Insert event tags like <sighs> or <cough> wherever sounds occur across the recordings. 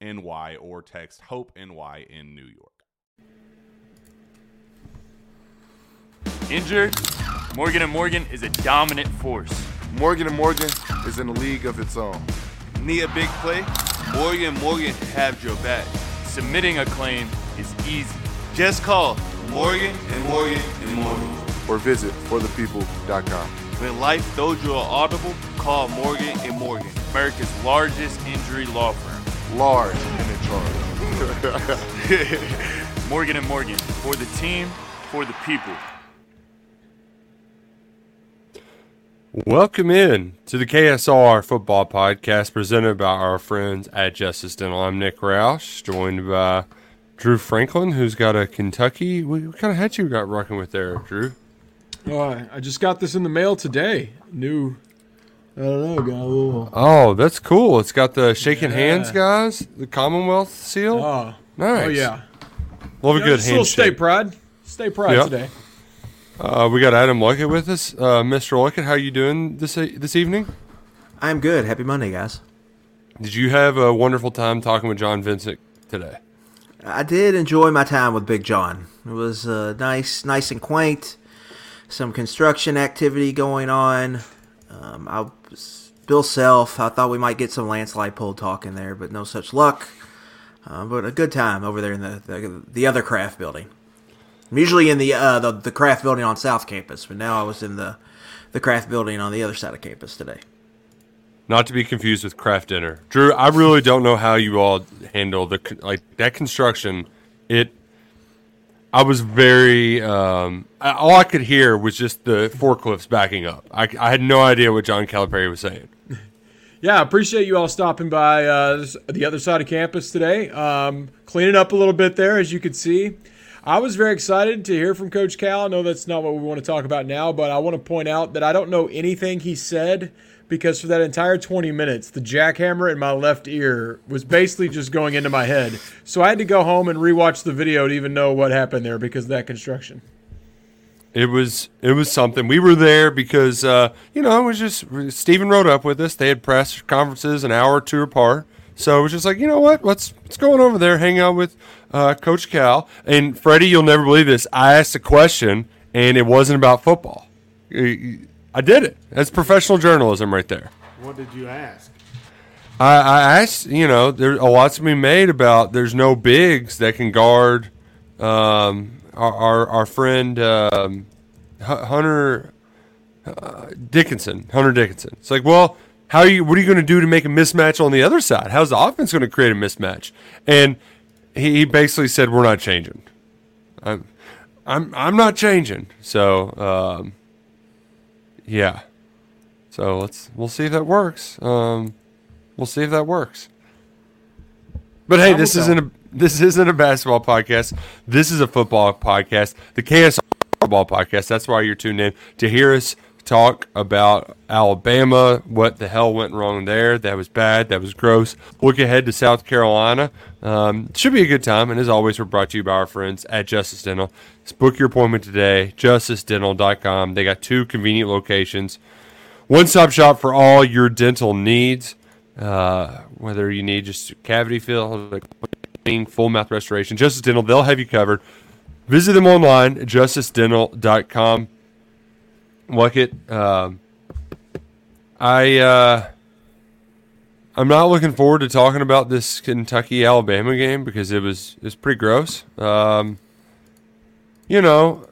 NY or text Hope NY in New York. Injured? Morgan and Morgan is a dominant force. Morgan and Morgan is in a league of its own. Need a big play? Morgan and Morgan have your back. Submitting a claim is easy. Just call Morgan and Morgan and Morgan. Or visit forthepeople.com. When life throws you an audible, call Morgan and Morgan. America's largest injury law firm. Large and in charge. <laughs> Morgan and Morgan, for the team, for the people. Welcome in to the KSR Football Podcast presented by our friends at Justice Dental. I'm Nick Roush, joined by Drew Franklin, who's got a Kentucky. What kind of hat you got rocking with there, Drew? Oh, I just got this in the mail today. New. I don't know, got a little. Oh, that's cool. It's got the shaking Yeah. hands, guys. The Commonwealth seal. Oh, nice. oh yeah. Love a Yeah, good just a little state pride. State pride Yep. today. Uh, we got Adam Luckett with us. Uh, Mr. Luckett, how you doing this this evening? I'm good. Happy Monday, guys. Did you have a wonderful time talking with John Vincent today? I did enjoy my time with Big John. It was uh, nice, nice and quaint. Some construction activity going on. Um, I was, Bill Self. I thought we might get some landslide pole talk in there, but no such luck. Uh, but a good time over there in the the, the other craft building. I'm usually in the, uh, the the craft building on South Campus, but now I was in the the craft building on the other side of campus today. Not to be confused with craft dinner. Drew, I really don't know how you all handle the like that construction. It I was very um all I could hear was just the forklifts backing up. I, I had no idea what John Calipari was saying. <laughs> Yeah, I appreciate you all stopping by uh, the other side of campus today. Um, cleaning up a little bit there, as you could see. I was very excited to hear from Coach Cal. I know that's not what we want to talk about now, but I want to point out that I don't know anything he said because for that entire 20 minutes, the jackhammer in my left ear was basically just going into my head. So I had to go home and rewatch the video to even know what happened there because of that construction. It was it was something. We were there because uh, you know it was just Stephen rode up with us. They had press conferences an hour or two apart, so it was just like you know what, let's let's go on over there, hang out with uh, Coach Cal and Freddie. You'll never believe this. I asked a question and it wasn't about football. I did it. That's professional journalism right there. What did you ask? I, I asked, you know, there a lot to be made about there's no bigs that can guard um, our, our our friend um, Hunter uh, Dickinson. Hunter Dickinson. It's like, well, how are you? What are you going to do to make a mismatch on the other side? How's the offense going to create a mismatch? And he, he basically said, "We're not changing. I'm, I'm, I'm not changing." So, um, yeah. So let's we'll see if that works. Um, we'll see if that works. But hey, this isn't a this isn't a basketball podcast. This is a football podcast. The KS football podcast. That's why you're tuned in to hear us talk about Alabama. What the hell went wrong there? That was bad. That was gross. Look ahead to South Carolina. Um, should be a good time. And as always, we're brought to you by our friends at Justice Dental. Let's book your appointment today. JusticeDental.com. They got two convenient locations. One stop shop for all your dental needs. Uh, whether you need just cavity fill, full mouth restoration, Justice Dental, they'll have you covered. Visit them online at justicedental.com. It. Um, I uh, I'm not looking forward to talking about this Kentucky Alabama game because it was it was pretty gross. Um, you know,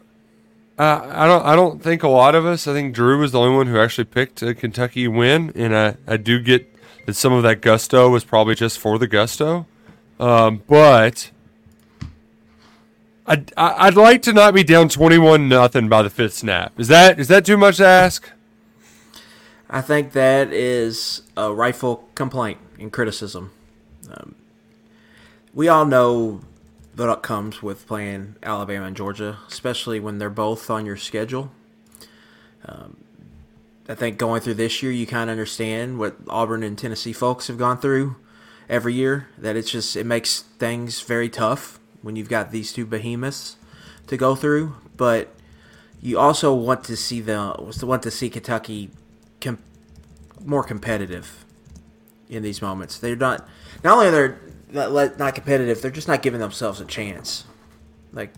I, I don't I don't think a lot of us. I think Drew was the only one who actually picked a Kentucky win, and I, I do get that some of that gusto was probably just for the gusto. Um, but I'd, I'd like to not be down twenty-one nothing by the fifth snap. Is that is that too much to ask? I think that is a rightful complaint and criticism. Um, we all know what comes with playing Alabama and Georgia, especially when they're both on your schedule. Um, I think going through this year, you kind of understand what Auburn and Tennessee folks have gone through every year. That it's just it makes things very tough when you've got these two behemoths to go through. But you also want to see the want to see Kentucky com- more competitive in these moments. They're not not only are they not, not competitive, they're just not giving themselves a chance, like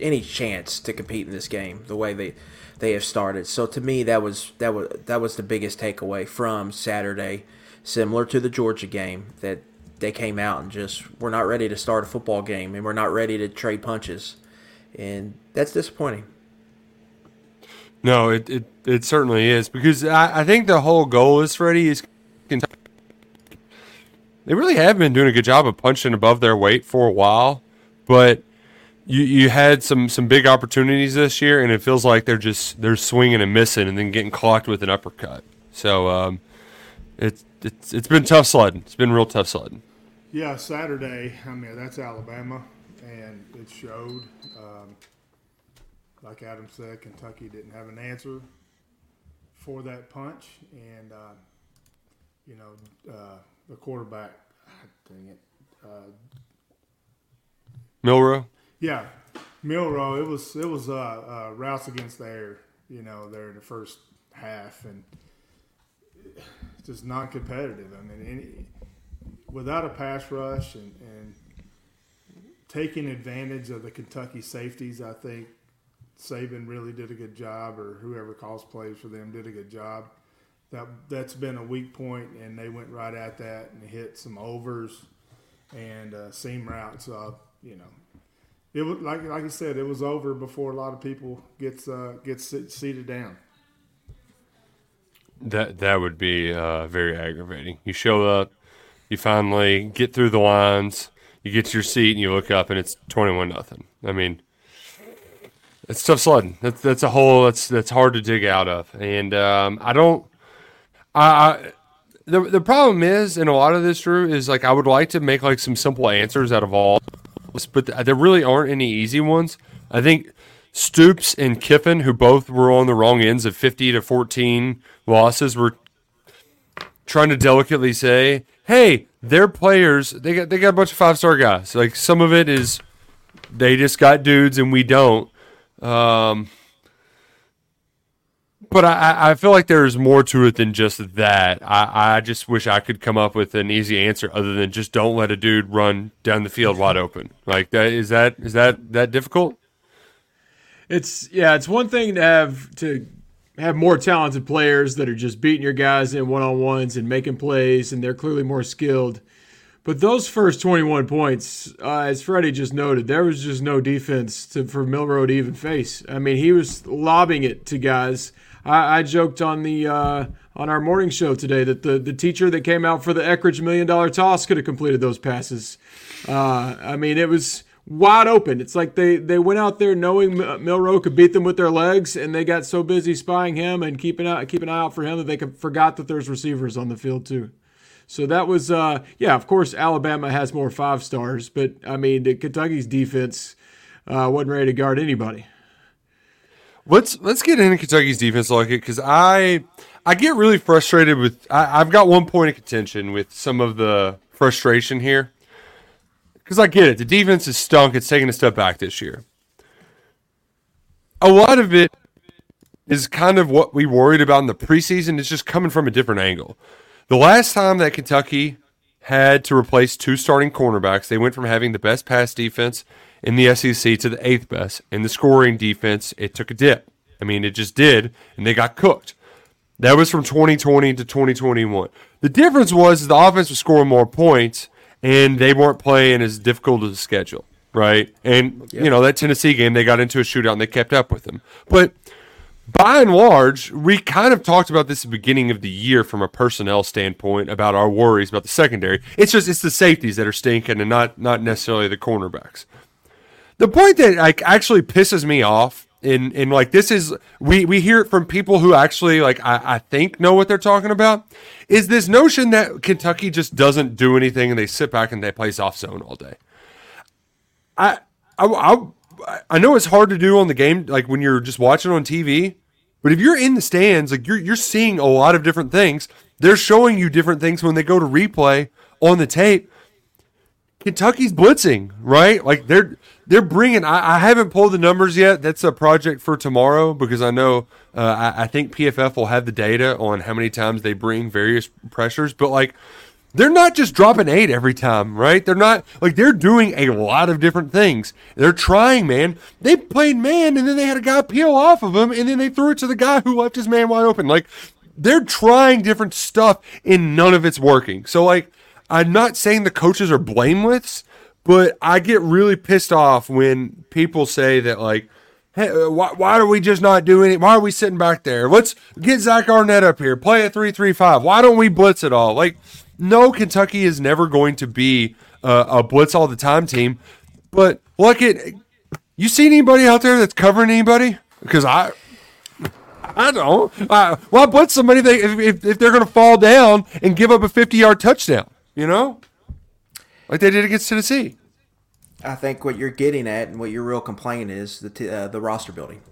any chance to compete in this game the way they they have started. So to me, that was that was that was the biggest takeaway from Saturday, similar to the Georgia game that they came out and just we're not ready to start a football game and we're not ready to trade punches, and that's disappointing. No, it, it, it certainly is because I, I think the whole goal is Freddie is They really have been doing a good job of punching above their weight for a while, but you you had some some big opportunities this year, and it feels like they're just they're swinging and missing, and then getting clocked with an uppercut. So um, it's it's it's been tough sledding. It's been real tough sledding. Yeah, Saturday. I mean, that's Alabama, and it showed. Um, like Adam said, Kentucky didn't have an answer for that punch, and uh, you know uh, the quarterback. Dang it. Uh, Milroe. yeah, Milroe. It was it was uh, uh, routes against the air. You know, there in the first half, and just not competitive. I mean, any, without a pass rush and, and taking advantage of the Kentucky safeties, I think Saban really did a good job, or whoever calls plays for them did a good job. That that's been a weak point, and they went right at that and hit some overs and uh, seam routes. Uh, you know, it was like like I said, it was over before a lot of people gets uh, gets seated down. That that would be uh, very aggravating. You show up, you finally get through the lines, you get to your seat, and you look up, and it's twenty-one nothing. I mean, it's tough sledding. That's that's a hole that's that's hard to dig out of, and um, I don't. I, I the the problem is, in a lot of this, Drew, is like I would like to make like some simple answers out of all, but there really aren't any easy ones. I think Stoops and Kiffin, who both were on the wrong ends of 50 to 14 losses, were trying to delicately say, "Hey, their players, they got they got a bunch of five star guys. Like some of it is they just got dudes and we don't." Um, but I, I feel like there's more to it than just that. I, I just wish I could come up with an easy answer other than just don't let a dude run down the field wide open. Like that is that is that that difficult? It's yeah, it's one thing to have to have more talented players that are just beating your guys in one on ones and making plays, and they're clearly more skilled. But those first 21 points, uh, as Freddie just noted, there was just no defense to, for Milroe to even face. I mean, he was lobbing it to guys. I, I joked on the uh, on our morning show today that the the teacher that came out for the Eckridge million dollar toss could have completed those passes. Uh, I mean, it was wide open. It's like they, they went out there knowing Milroe could beat them with their legs, and they got so busy spying him and keeping out keep an eye out for him that they forgot that there's receivers on the field too. So that was, uh, yeah, of course, Alabama has more five stars, but I mean, Kentucky's defense uh, wasn't ready to guard anybody. Let's let's get into Kentucky's defense like it because I I get really frustrated with I, I've got one point of contention with some of the frustration here because I get it. The defense is stunk. It's taking a step back this year. A lot of it is kind of what we worried about in the preseason. It's just coming from a different angle. The last time that Kentucky had to replace two starting cornerbacks, they went from having the best pass defense in the SEC to the eighth best. In the scoring defense, it took a dip. I mean, it just did, and they got cooked. That was from 2020 to 2021. The difference was the offense was scoring more points, and they weren't playing as difficult as a schedule, right? And you know that Tennessee game, they got into a shootout and they kept up with them. But by and large, we kind of talked about this at the beginning of the year from a personnel standpoint about our worries about the secondary. It's just it's the safeties that are stinking and not not necessarily the cornerbacks. The point that like actually pisses me off in in like this is we we hear it from people who actually like I, I think know what they're talking about is this notion that Kentucky just doesn't do anything and they sit back and they play soft zone all day. I I I, I know it's hard to do on the game like when you're just watching on TV, but if you're in the stands like you're you're seeing a lot of different things. They're showing you different things when they go to replay on the tape. Kentucky's blitzing, right? Like they're they're bringing. I, I, haven't pulled the numbers yet. That's a project for tomorrow because I know uh, I, I, think PFF will have the data on how many times they bring various pressures. But like, they're not just dropping eight every time, right? They're not like they're doing a lot of different things. They're trying, man. They played man, and then they had a guy peel off of him, and then they threw it to the guy who left his man wide open. Like, they're trying different stuff, and none of it's working. So like. I'm not saying the coaches are blameless, but I get really pissed off when people say that like, hey, uh, why, why are we just not doing it? Why are we sitting back there? Let's get Zach Arnett up here, play a three-three-five. Why don't we blitz it all? Like, no, Kentucky is never going to be a, a blitz all the time team. But look at you see anybody out there that's covering anybody? Because I. I don't. Uh, why blitz somebody if, if, if they're going to fall down and give up a 50 yard touchdown? You know, like they did against Tennessee. I think what you're getting at and what your real complaint is the t- uh, the roster building.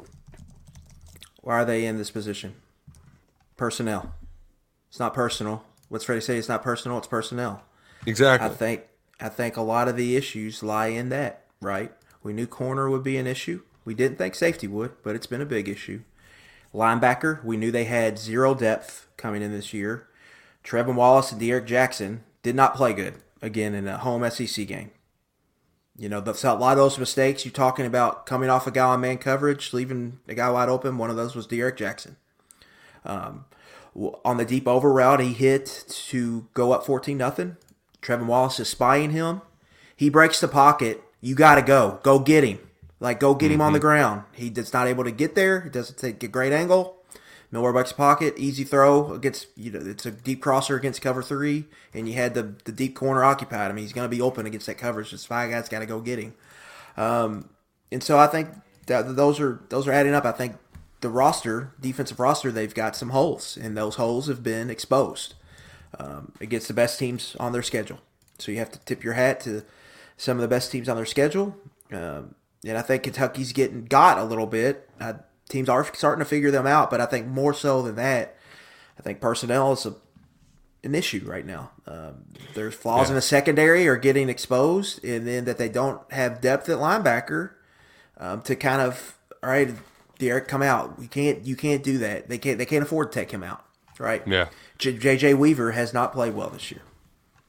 Why are they in this position? Personnel. It's not personal. What's Freddie say? It's not personal. It's personnel. Exactly. I think I think a lot of the issues lie in that. Right. We knew corner would be an issue. We didn't think safety would, but it's been a big issue. Linebacker, we knew they had zero depth coming in this year. Trevin Wallace and D'Eryk Jackson did not play good again in a home SEC game. You know, that's a lot of those mistakes you're talking about coming off a guy on man coverage, leaving a guy wide open. One of those was D'Eryk Jackson. Um, on the deep over route, he hit to go up 14 nothing. Trevin Wallace is spying him. He breaks the pocket. You got to go. Go get him. Like, go get mm-hmm. him on the mm-hmm. ground. He is not able to get there. He doesn't take a great angle. Milroe breaks pocket, easy throw against you know it's a deep crosser against cover three, and you had the the deep corner occupied. I mean he's going to be open against that coverage. Just five guys got to go get him. Um, and so I think that those are those are adding up. I think the roster, defensive roster, they've got some holes, and those holes have been exposed um, against the best teams on their schedule. So you have to tip your hat to some of the best teams on their schedule. Um, and I think Kentucky's getting got a little bit. I, teams are starting to figure them out, but I think more so than that, I think personnel is a, an issue right now. Um, there's flaws yeah. in the secondary are getting exposed, and then that they don't have depth at linebacker um, to kind of all right, D'Eryk, come out. We can't. You can't do that. They can't. They can't afford to take him out. Right. Yeah. J.J. Weaver has not played well this year.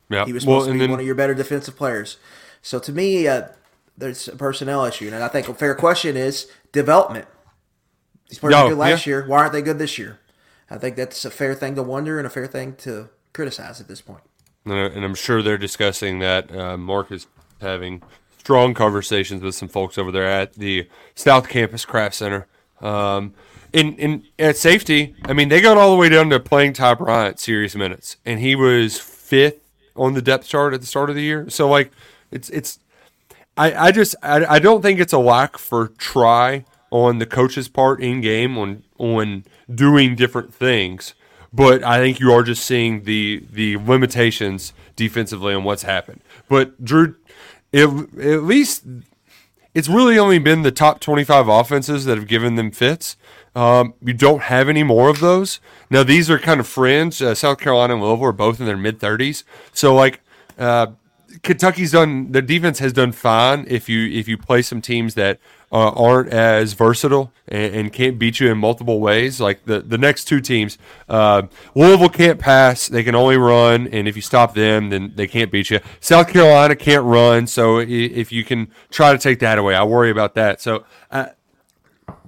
Yeah. He was supposed well, to be then, one of your better defensive players. So to me, uh, there's a personnel issue, and I think a fair question is development. These players were good last yeah. year. Why aren't they good this year? I think that's a fair thing to wonder and a fair thing to criticize at this point. And I'm sure they're discussing that. Uh, Mark is having strong conversations with some folks over there at the South Campus Craft Center. Um, in in at safety, I mean, they got all the way down to playing Ty Bryant serious minutes, and he was fifth on the depth chart at the start of the year. So like, it's it's. I, I just I, I don't think it's a lack for try on the coach's part in game on on doing different things, but I think you are just seeing the the limitations defensively on what's happened. But Drew, it, at least it's really only been the top 25 offenses that have given them fits. Um, you don't have any more of those. Now, these are kind of fringe. Uh, South Carolina and Louisville are both in their mid 30s. So, like, uh, Kentucky's done, their defense has done fine if you if you play some teams that uh, aren't as versatile and, and, can't beat you in multiple ways. Like the, the next two teams, uh, Louisville can't pass; they can only run, and if you stop them, then they can't beat you. South Carolina can't run, so if you can try to take that away, I worry about that. So. Uh,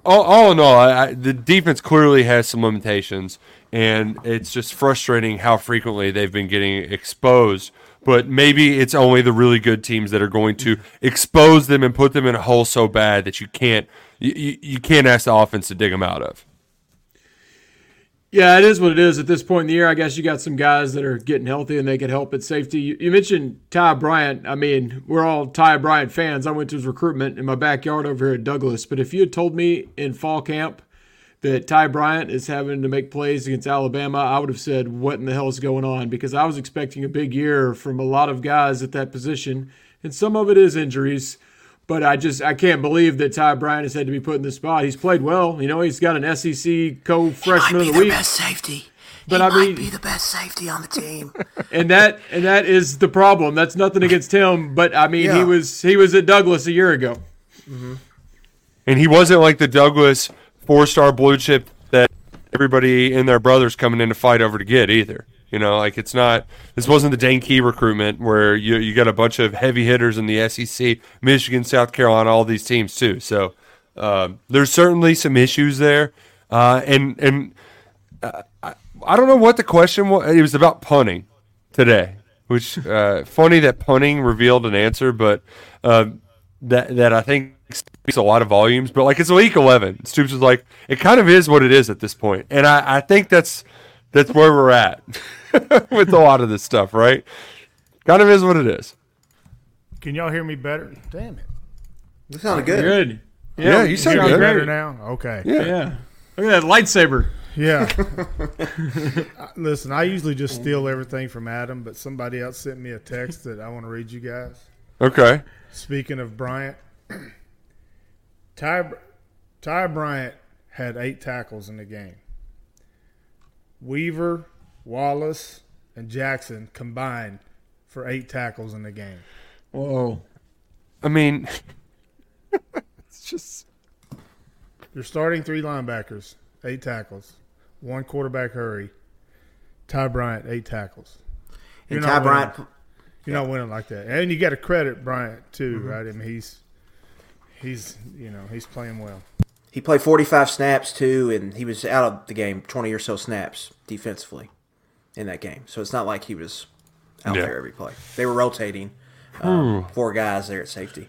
all, all in all, I, I, the defense clearly has some limitations, and it's just frustrating how frequently they've been getting exposed but maybe it's only the really good teams that are going to expose them and put them in a hole so bad that you can't you, you can't ask the offense to dig them out of. Yeah, it is what it is at this point in the year. I guess you got some guys that are getting healthy and they can help at safety. You, you mentioned Ty Bryant. I mean, we're all Ty Bryant fans. I went to his recruitment in my backyard over here at Douglas. But if you had told me in fall camp that Ty Bryant is having to make plays against Alabama, I would have said, What in the hell is going on? Because I was expecting a big year from a lot of guys at that position, and some of it is injuries. But I just I can't believe that Ty Bryant has had to be put in this spot. He's played well, you know. He's got an SEC co-freshman of the week. Best safety. But he I mean, be the best safety on the team. <laughs> and that and that is the problem. That's nothing against him, but I mean, Yeah. he was he was at Douglas a year ago. Mm-hmm. And he wasn't like the Douglas four star blue chip that everybody and their brothers coming in to fight over to get either. You know, like it's not. This wasn't the Dane Key recruitment where you you got a bunch of heavy hitters in the SEC, Michigan, South Carolina, all these teams too. So um, there's certainly some issues there, uh, and and uh, I, don't know what the question was. It was about punting today, which uh, funny that punting revealed an answer, but uh, that that I think speaks a lot of volumes. But like it's week eleven, Stoops was like, it kind of is what it is at this point, and I, I think that's that's where we're at <laughs> with a lot of this stuff, right? Kind of is what it is. Can y'all hear me better? Damn it. You sounded good. Good. Yeah, you sound Hear me good. better now? Okay. Yeah. Yeah. Look at that lightsaber. Yeah. <laughs> Listen, I usually just steal everything from Adam, but somebody else sent me a text that I want to read you guys. Okay. Speaking of Bryant, <clears throat> Ty, Ty Bryant had eight tackles in the game. Weaver, Wallace, and Jackson combined for eight tackles in the game. Whoa. I mean, <laughs> it's just You're starting three linebackers, eight tackles, one quarterback hurry. Ty Bryant, eight tackles. And You're Ty Bryant, winning. You're not winning like that, and you got to credit Bryant too, Mm-hmm. right? I mean, he's he's you know he's playing well. he played 45 snaps too, and he was out of the game 20 or so snaps defensively in that game. So it's not like he was out Yeah. there every play. They were rotating um, four guys there at safety.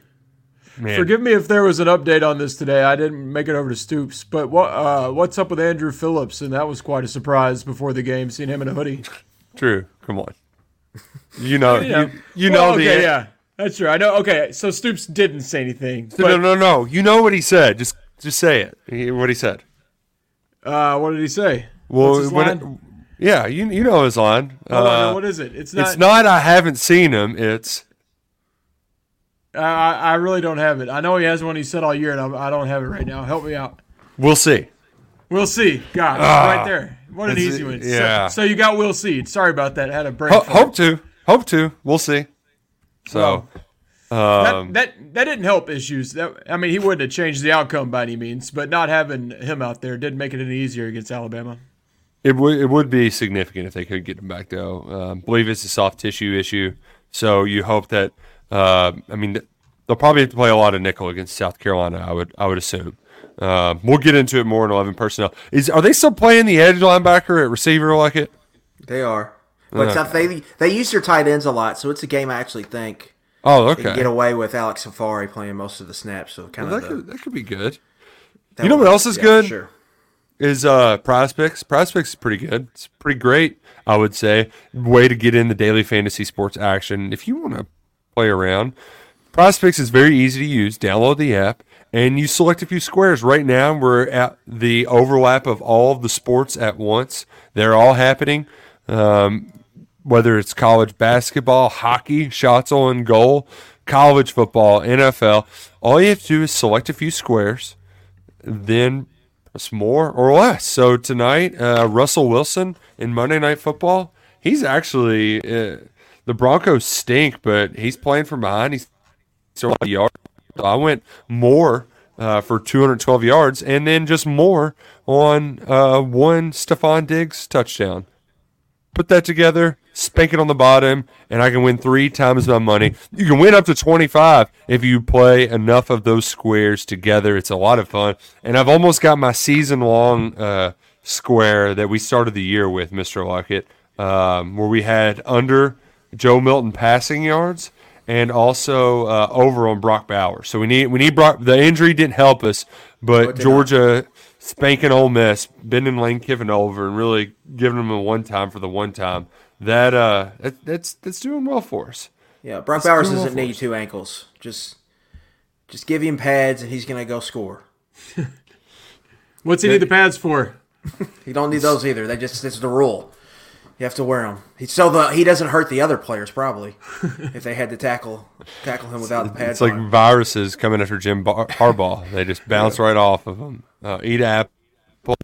man. Forgive me if there was an update on this today. I didn't make it over to Stoops, but what uh, what's up with Andru Phillips? And that was quite a surprise before the game, seeing him in a hoodie. True. Come on. You know. Yeah. You, you Well, know okay, the. yeah, that's true. I know. Okay, so Stoops didn't say anything. No, But, no, no. You know what he said. Just, just say it. He- What he said. Uh, what did he say? Well, What's his line? it- yeah, you you know his line. Hold on, Uh, no, what is it? It's not. it's not. I haven't seen him. It's I, I I really don't have it. I know he has one he said all year, and I, I don't have it right now. Help me out. we'll see. We'll see. God, right there. What an That's- easy one. So- yeah. So, you got We'll Seed. Sorry about that. I had a break. Ho- hope to. Hope to. We'll see. So, um, that, that that didn't help issues. That I mean, he wouldn't have changed the outcome by any means, but not having him out there didn't make it any easier against Alabama. it would it would be significant if they could get him back though. Um, believe it's a soft tissue issue, so you hope that. Uh, I mean, they'll probably have to play a lot of nickel against South Carolina. I would I would assume. Uh, we'll get into it more in eleven personnel. Is are they still playing the edge linebacker at receiver like it? They are. But Yeah. they they use their tight ends a lot, so it's a game I actually think Oh, okay. get away with Alex Afari playing most of the snaps. So kind that of the, could that could be good. You know what else is yeah, good? Sure. is uh PrizePicks. PrizePicks is pretty good. It's pretty great, I would say. Way to get in the daily fantasy sports action. If you want to play around, PrizePicks is very easy to use. Download the app and you select a few squares. Right now, we're at the overlap of all of the sports at once. They're all happening. Um, whether it's college basketball, hockey, shots on goal, college football, NFL, all you have to do is select a few squares, then press more or less. So tonight, uh, Russell Wilson in Monday Night Football, he's actually uh, the Broncos stink, but he's playing from behind. He's so. I went more uh, for 212 yards, and then just more on uh, one Stefon Diggs touchdown. Put that together, spank it on the bottom, and I can win three times my money. You can win up to 25 if you play enough of those squares together. It's a lot of fun. And I've almost got my season long uh, square that we started the year with, Mr. Luckett, um, where we had under Joe Milton passing yards and also uh, over on Brock Bowers. So we need we need Brock. The injury didn't help us, but Georgia spanking Ole Miss, bending Lane Kiffin over, and really giving them a one time for the one time. That uh, that, that's that's doing well for us. Yeah, Brock It's Bowers doing well doesn't for need us. two ankles. Just, just give him pads and he's gonna go score. <laughs> What's he need the pads for? <laughs> He don't need those either. They just it's the rule. You have to wear them. He, so the he doesn't hurt the other players probably <laughs> if they had to tackle tackle him without the pads. It's like on. viruses coming after Jim Bar- Harbaugh. They just bounce right off of them. Uh, eat apple,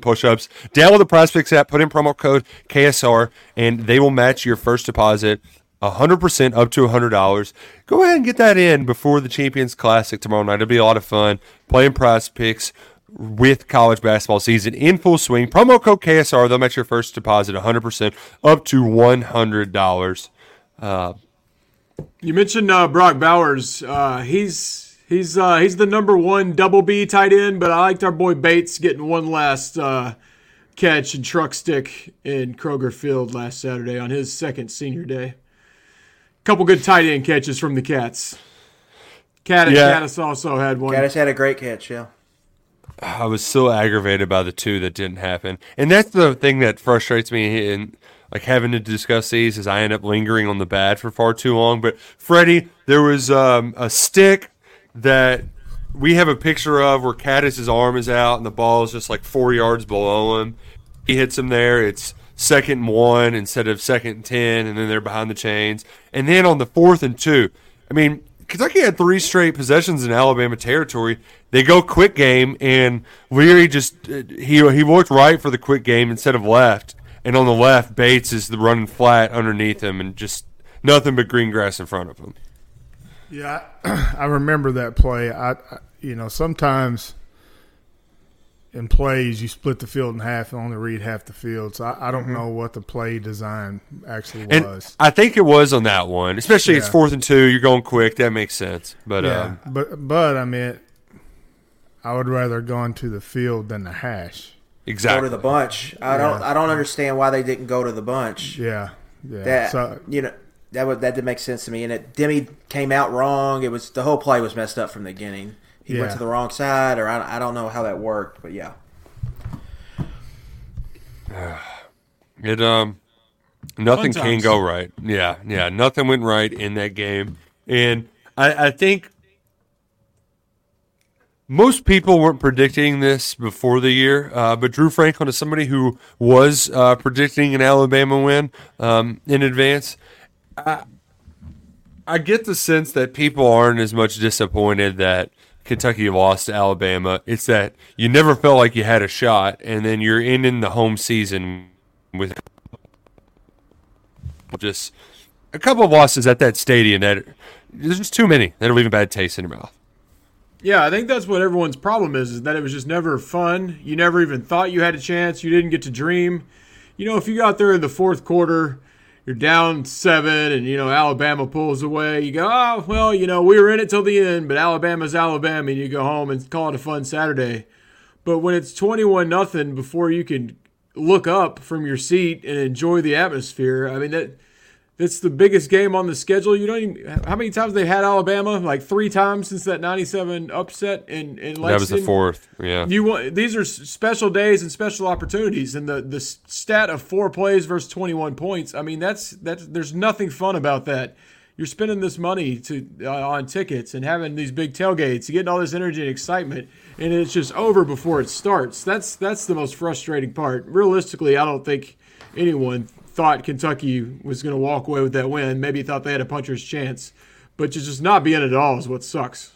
push-ups. Download the Prize Picks app. Put in promo code KSR, and they will match your first deposit. 100% up to $100. Go ahead and get that in before the Champions Classic tomorrow night. It'll be a lot of fun playing prize picks with college basketball season in full swing. Promo code KSR. They'll match your first deposit 100% up to $100. Uh, You mentioned uh, Brock Bowers. Uh, he's he's uh, he's the number one double B tight end, but I liked our boy Bates getting one last uh, catch and truck stick in Kroger Field last Saturday on his second senior day. Couple good tight end catches from the Cats. Cat Yeah. Kattus also had one. Kattus had a great catch. Yeah. I was so aggravated by the two that didn't happen, and that's the thing that frustrates me in like having to discuss these is I end up lingering on the bad for far too long. But Freddie, there was um, a stick that we have a picture of where Kattus's arm is out and the ball is just like four yards below him. He hits him there. It's second and one instead of second and ten, and then they're behind the chains. And then on the fourth and two, I mean, Kentucky had three straight possessions in Alabama territory. They go quick game, and Leary just he he worked right for the quick game instead of left. And on the left, Bates is the running flat underneath him, and just nothing but green grass in front of him. Yeah, I, <clears throat> remember that play. I, I, you know, sometimes in plays you split the field in half and only read half the field. So I, I don't know what the play design actually And was. I think it was on that one, especially it's fourth and two. You're going quick. That makes sense. But yeah, um, but but I mean, I would rather go into the field than the hash. Exactly. Go exactly. to the bunch. I don't. Yeah. I don't understand why they didn't go to the bunch. Yeah, yeah. That so you know that would that did make sense to me. And it Demi came out wrong. It was the whole play was messed up from the beginning. He went to the wrong side, or I, I don't know how that worked, but yeah. <sighs> It um nothing Fun can go right. Yeah, yeah, nothing went right in that game. And I, I think most people weren't predicting this before the year, uh, but Drew Franklin is somebody who was uh, predicting an Alabama win um, in advance. I, I get the sense that people aren't as much disappointed that Kentucky lost to Alabama. It's that you never felt like you had a shot, and then you're ending the home season with just a couple of losses at that stadium that there's just too many that'll leave a bad taste in your mouth. Yeah, I think that's what everyone's problem is, is that it was just never fun. You never even thought you had a chance. You didn't get to dream. You know, if you got there in the fourth quarter, you're down seven, and you know Alabama pulls away. You go, oh well, you know we were in it till the end, but Alabama's Alabama, and you go home and call it a fun Saturday. But when it's twenty-one nothing before you can look up from your seat and enjoy the atmosphere, I mean that It's the biggest game on the schedule. You don't even how many times they had Alabama? Like three times since that '97 upset in in Lexington. That was the fourth. Yeah. You want these are special days and special opportunities, and the the stat of four plays versus 21 points. I mean, that's that's there's nothing fun about that. You're spending this money to uh, on tickets and having these big tailgates, getting all this energy and excitement, and it's just over before it starts. That's that's the most frustrating part. Realistically, I don't think anyone thought Kentucky was going to walk away with that win. Maybe thought they had a puncher's chance, but to just not be in it at all is what sucks.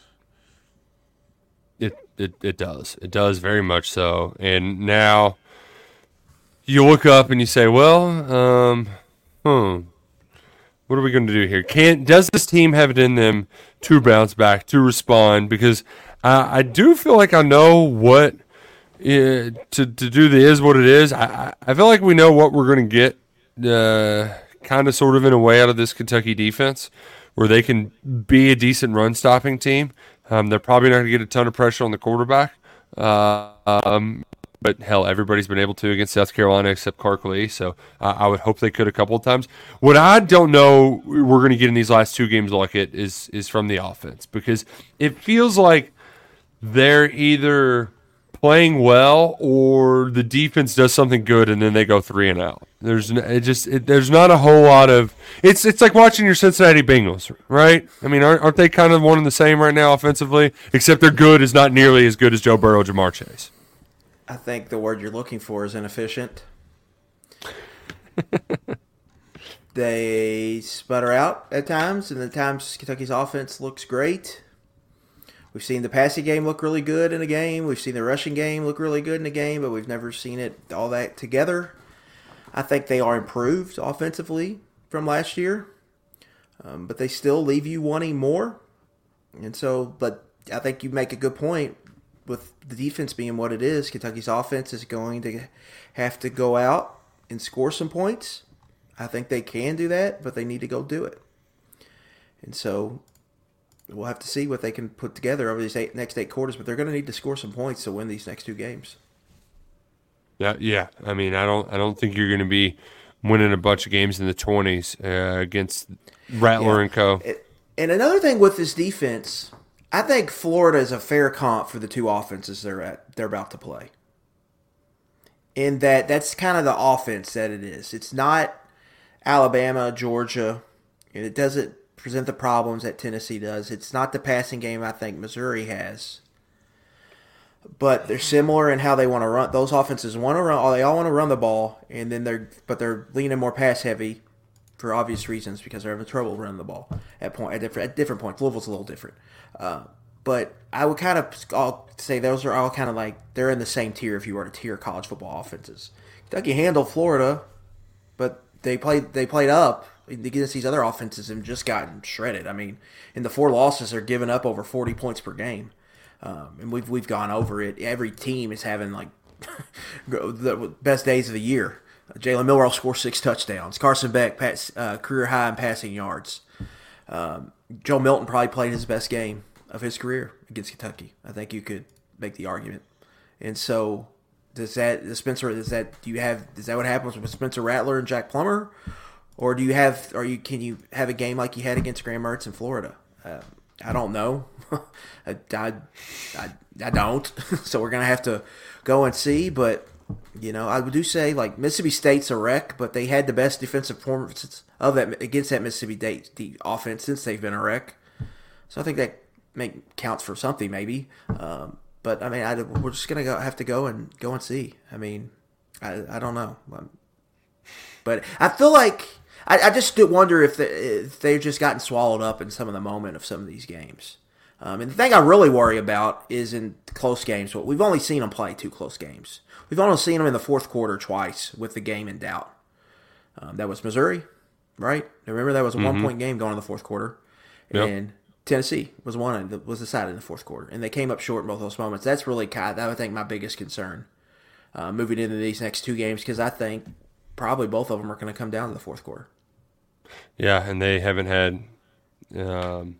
It, it it does. It does very much so. And now you look up and you say, well, um, hmm, what are we going to do here? Can does this team have it in them to bounce back to respond? Because I, I do feel like I know what uh, to to do. The is what it is. I I feel like we know what we're going to get. Uh, kind of, sort of, in a way, out of this Kentucky defense, where they can be a decent run stopping team. Um, they're probably not going to get a ton of pressure on the quarterback. Uh, um, but hell, everybody's been able to against South Carolina except Clark Lee. So uh, I would hope they could a couple of times. What I don't know we're going to get in these last two games like it is is from the offense because it feels like they're either playing well or the defense does something good and then they go three and out. There's n- it just it, there's not a whole lot of it's it's like watching your Cincinnati Bengals, right? I mean, aren't, aren't they kind of one and the same right now offensively? Except their good is not nearly as good as Joe Burrow, Ja'Marr Chase. I think the word you're looking for is inefficient. <laughs> they sputter out at times, and at times Kentucky's offense looks great. We've seen the passing game look really good in a game. We've seen the rushing game look really good in a game, but we've never seen it all that together. I think they are improved offensively from last year, um, but they still leave you wanting more. And so, but I think you make a good point with the defense being what it is. Kentucky's offense is going to have to go out and score some points. I think they can do that, but they need to go do it. And so we'll have to see what they can put together over these eight, next eight quarters. But they're going to need to score some points to win these next two games. Yeah, yeah. I mean, I don't I don't think you're going to be winning a bunch of games in the 20s uh, against Rattler Yeah. and Co. And another thing with this defense, I think Florida is a fair comp for the two offenses they're at they're about to play. In that that's kind of the offense that it is. It's not Alabama, Georgia, and it doesn't present the problems that Tennessee does. It's not the passing game I think Missouri has. But they're similar in how they want to run. Those offenses want to run. They all want to run the ball, and then they're but they're leaning more pass heavy for obvious reasons because they're having trouble running the ball at point at different at different points. Louisville's a little different, uh, but I would kind of all say those are all kind of like they're in the same tier if you were to tier college football offenses. Kentucky handled Florida, but they played they played up against these other offenses have just gotten shredded. I mean, in the four losses, they're giving up over forty points per game, um, and we've we've gone over it. Every team is having like <laughs> the best days of the year. Jalen Milroe scored six touchdowns. Carson Beck pass, uh, career high in passing yards. Um, Joe Milton probably played his best game of his career against Kentucky. I think you could make the argument. And so, does that does Spencer? Is that do you have? Is that what happens with Spencer Rattler and Jack Plummer, or do you have? Or you can you have a game like you had against Graham Mertz in Florida? Uh, I don't know. <laughs> I, I, I, don't. <laughs> so we're gonna have to go and see. But you know, I do say like Mississippi State's a wreck, but they had the best defensive performances of that against that Mississippi State the offense since they've been a wreck. So I think that make counts for something maybe. Um, but I mean, I, we're just gonna go have to go and go and see. I mean, I, I don't know, but I feel like I, I just do wonder if, the, if they've just gotten swallowed up in some of the moment of some of these games. Um, and the thing I really worry about is in close games. But we've only seen them play two close games. We've only seen them in the fourth quarter twice with the game in doubt. Um, that was Missouri, right? Remember that was a one point game going in the fourth quarter, Yep. and Tennessee was one was decided in the fourth quarter, and they came up short in both those moments. That's really kind. That I think my biggest concern uh, moving into these next two games because I think probably both of them are going to come down to the fourth quarter. Yeah, and they haven't had um,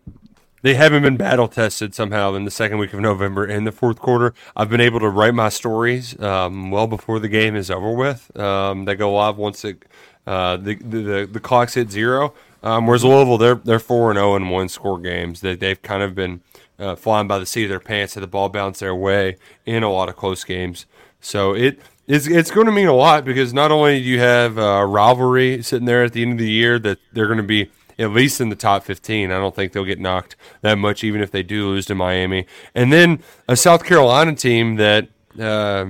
they haven't been battle tested somehow in the second week of November in the fourth quarter. I've been able to write my stories um, well before the game is over with. Um, they go live once it, uh, the, the the clock's hit zero. Um, whereas Louisville, they're they're four and zero in one score games. They they've kind of been uh, flying by the seat of their pants, had the ball bounce their way in a lot of close games. So it it's it's going to mean a lot because not only do you have a rivalry sitting there at the end of the year that they're going to be at least in the top 15. I don't think they'll get knocked that much, even if they do lose to Miami. And then a South Carolina team that, uh,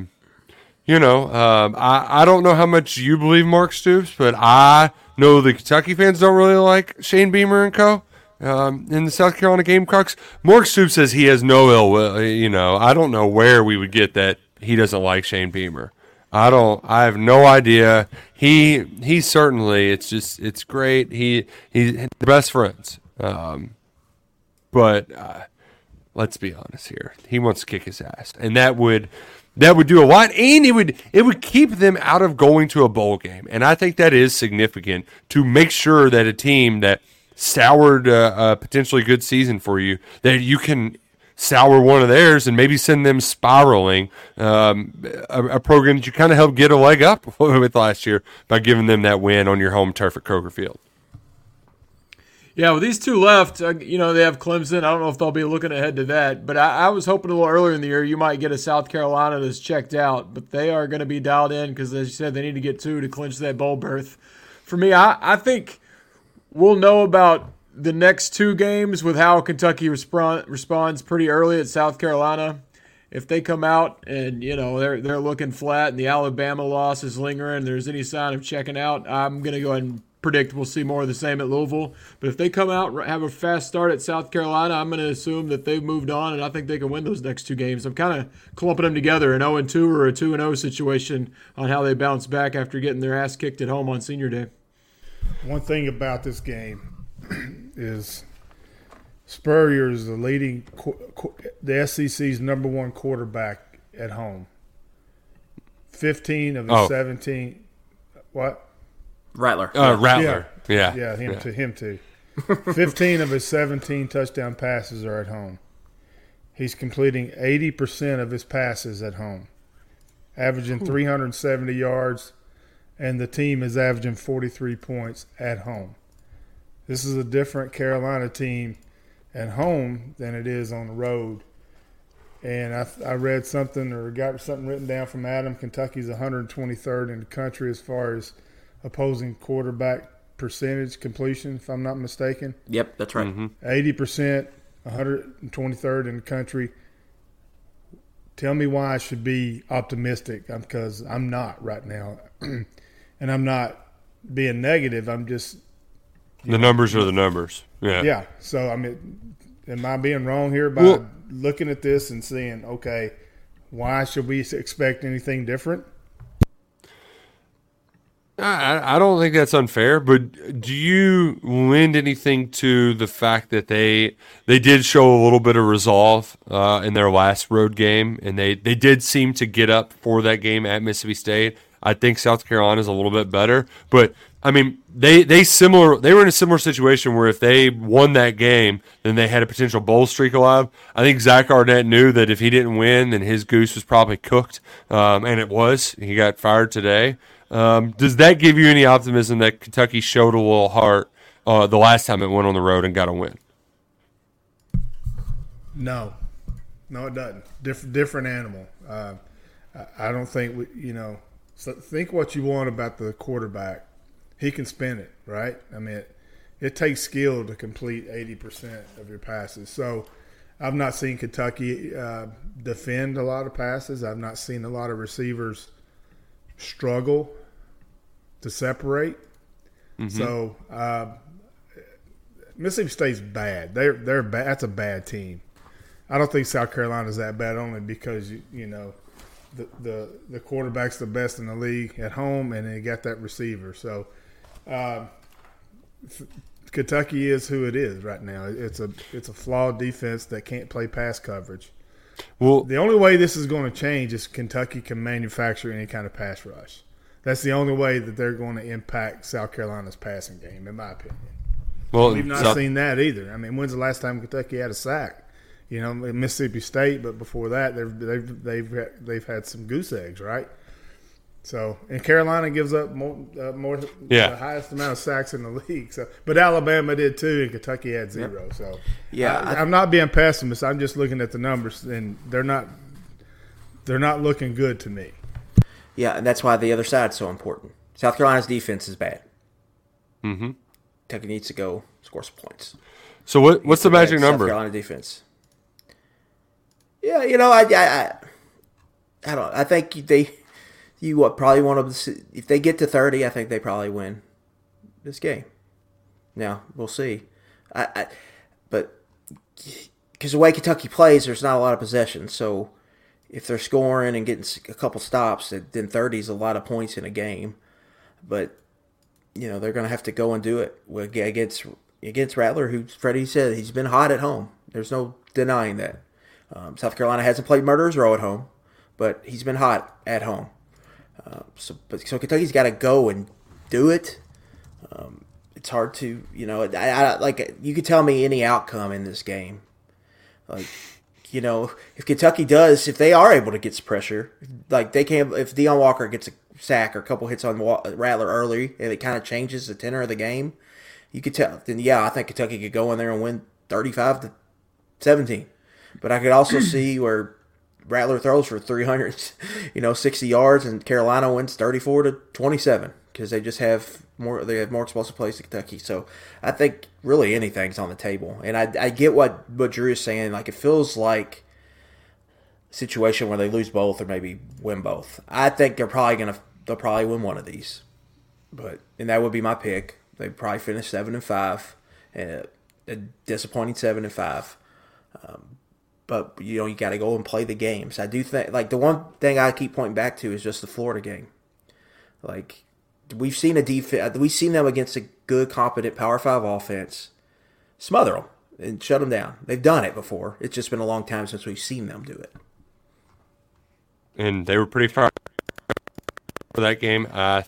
you know, uh, I, I don't know how much you believe Mark Stoops, but I know the Kentucky fans don't really like Shane Beamer and co. Um, in the South Carolina Gamecocks, Mark Stoops says he has no ill will. You know, I don't know where we would get that he doesn't like Shane Beamer. I don't. I have no idea. He he certainly. It's just it's great. He he's best friends. Um, but uh, let's be honest here. He wants to kick his ass, and that would that would do a lot, and it would it would keep them out of going to a bowl game. And I think that is significant to make sure that a team that soured uh, a potentially good season for you that you can sour one of theirs and maybe send them spiraling. Um, a, a, program that you kind of helped get a leg up <laughs> with last year by giving them that win on your home turf at Kroger Field. Yeah, with these two left, uh, you know, they have Clemson. I don't know if they'll be looking ahead to that, but I, I was hoping a little earlier in the year you might get a South Carolina that's checked out, but they are going to be dialed in because, as you said, they need to get two to clinch that bowl berth. For me, I, I think we'll know about the next two games with how Kentucky respond, responds pretty early at South Carolina. If they come out and you know they're they're looking flat and the Alabama loss is lingering, there's any sign of checking out, I'm gonna go ahead and predict we'll see more of the same at Louisville. But if they come out have a fast start at South Carolina, I'm going to assume that they've moved on, and I think they can win those next two games. I'm kind of clumping them together, an 0 2 or a 2 and 0 situation on how they bounce back after getting their ass kicked at home on Senior Day. One thing about this game is Spurrier is the leading the SEC's number one quarterback at home. Fifteen of his oh. seventeen. What? Rattler. Uh, Rattler. Yeah. Yeah. Yeah. Him yeah. to him too. Fifteen of his seventeen touchdown passes are at home. He's completing eighty percent of his passes at home, averaging three hundred seventy yards, and the team is averaging forty three points at home. This is a different Carolina team at home than it is on the road. And I, I read something or got something written down from Adam. Kentucky's 123rd in the country as far as opposing quarterback percentage completion, if I'm not mistaken. Yep, that's right. Mm-hmm. 80%, 123rd in the country. Tell me why I should be optimistic because I'm not right now. <clears throat> and I'm not being negative. I'm just the numbers are the numbers. Yeah. Yeah. So I mean, am I being wrong here by well, looking at this and seeing okay, why should we expect anything different? I, I don't think that's unfair, but do you lend anything to the fact that they they did show a little bit of resolve uh, in their last road game, and they, they did seem to get up for that game at Mississippi State. I think South Carolina is a little bit better, but I mean, they they similar they were in a similar situation where if they won that game, then they had a potential bowl streak alive. I think Zach Arnett knew that if he didn't win, then his goose was probably cooked, um, and it was. He got fired today. Um, does that give you any optimism that Kentucky showed a little heart uh, the last time it went on the road and got a win? No, no, it doesn't. Different different animal. Uh, I don't think we, you know. So think what you want about the quarterback he can spin it, right? I mean, it, it takes skill to complete 80% of your passes. So I've not seen Kentucky uh, defend a lot of passes. I've not seen a lot of receivers struggle to separate. Mm-hmm. So uh, Mississippi State's bad. They're they're bad. That's a bad team. I don't think South Carolina's that bad only because you you know the the the quarterback's the best in the league at home and they got that receiver. So uh, Kentucky is who it is right now. It's a it's a flawed defense that can't play pass coverage. Well, the only way this is going to change is Kentucky can manufacture any kind of pass rush. That's the only way that they're going to impact South Carolina's passing game, in my opinion. Well, We've not South- seen that either. I mean, when's the last time Kentucky had a sack? You know, Mississippi State, but before that, they've they've they've had- they've had some goose eggs, right? So, and Carolina gives up more, uh, more Yeah. the highest amount of sacks in the <laughs> league. So, but Alabama did too, and Kentucky had zero. So, Yeah, I, I- I'm not being pessimist. I'm just looking at the numbers, and they're not they're not looking good to me. Yeah, and that's why the other side's so important. South Carolina's defense is bad. Mm-hmm. Kentucky needs to go score some points. So what? What's the magic South number? South Carolina defense. Yeah, you know, I, I, I, don't. I think they, you what probably want to. see- If they get to thirty, I think they probably win this game. Now we'll see. I, I but because the way Kentucky plays, there's not a lot of possession. So if they're scoring and getting a couple stops, then- then thirty is a lot of points in a game. But you know they're going to have to go and do it against against Rattler, who Freddie said he's been hot at home. There's no denying that. Um, South Carolina hasn't played Murderers Row at home, but he's been hot at home. Uh, so, but so Kentucky's got to go and do it. Um, it's hard to, you know, I, I like you could tell me any outcome in this game. Like, you know, if Kentucky does, if they are able to get some pressure, like they can, if Deone Walker gets a sack or a couple hits on Rattler early, and it kind of changes the tenor of the game, you could tell. Then yeah, I think Kentucky could go in there and win thirty-five to seventeen. But I could also <clears throat> see where Rattler throws for 300, <laughs> you know, 60 yards, and Carolina wins 34 to 27 because they just have more. They have more explosive plays to Kentucky. So I think really anything's on the table, and I, I get what what Drew is saying. Like it feels like situation where they lose both or maybe win both. I think they're probably gonna they'll probably win one of these, but and that would be my pick. They probably finish seven and five, and a disappointing seven and five um, but you know you got to go and play the games. I do think like the one thing I keep pointing back to is just the Florida game. Like we've seen a defense, we've seen them against a good, competent Power Five offense, smother them and shut them down. They've done it before. It's just been a long time since we've seen them do it. and they were pretty far for that game. I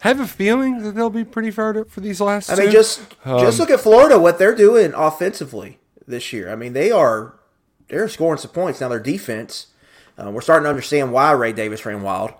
have a feeling that they'll be pretty fired up for these last. I mean, two. just Um, just look at Florida, what they're doing offensively this year. I mean, they are they're scoring some points now. Their defense, uh, we're starting to understand why Ray Davis ran wild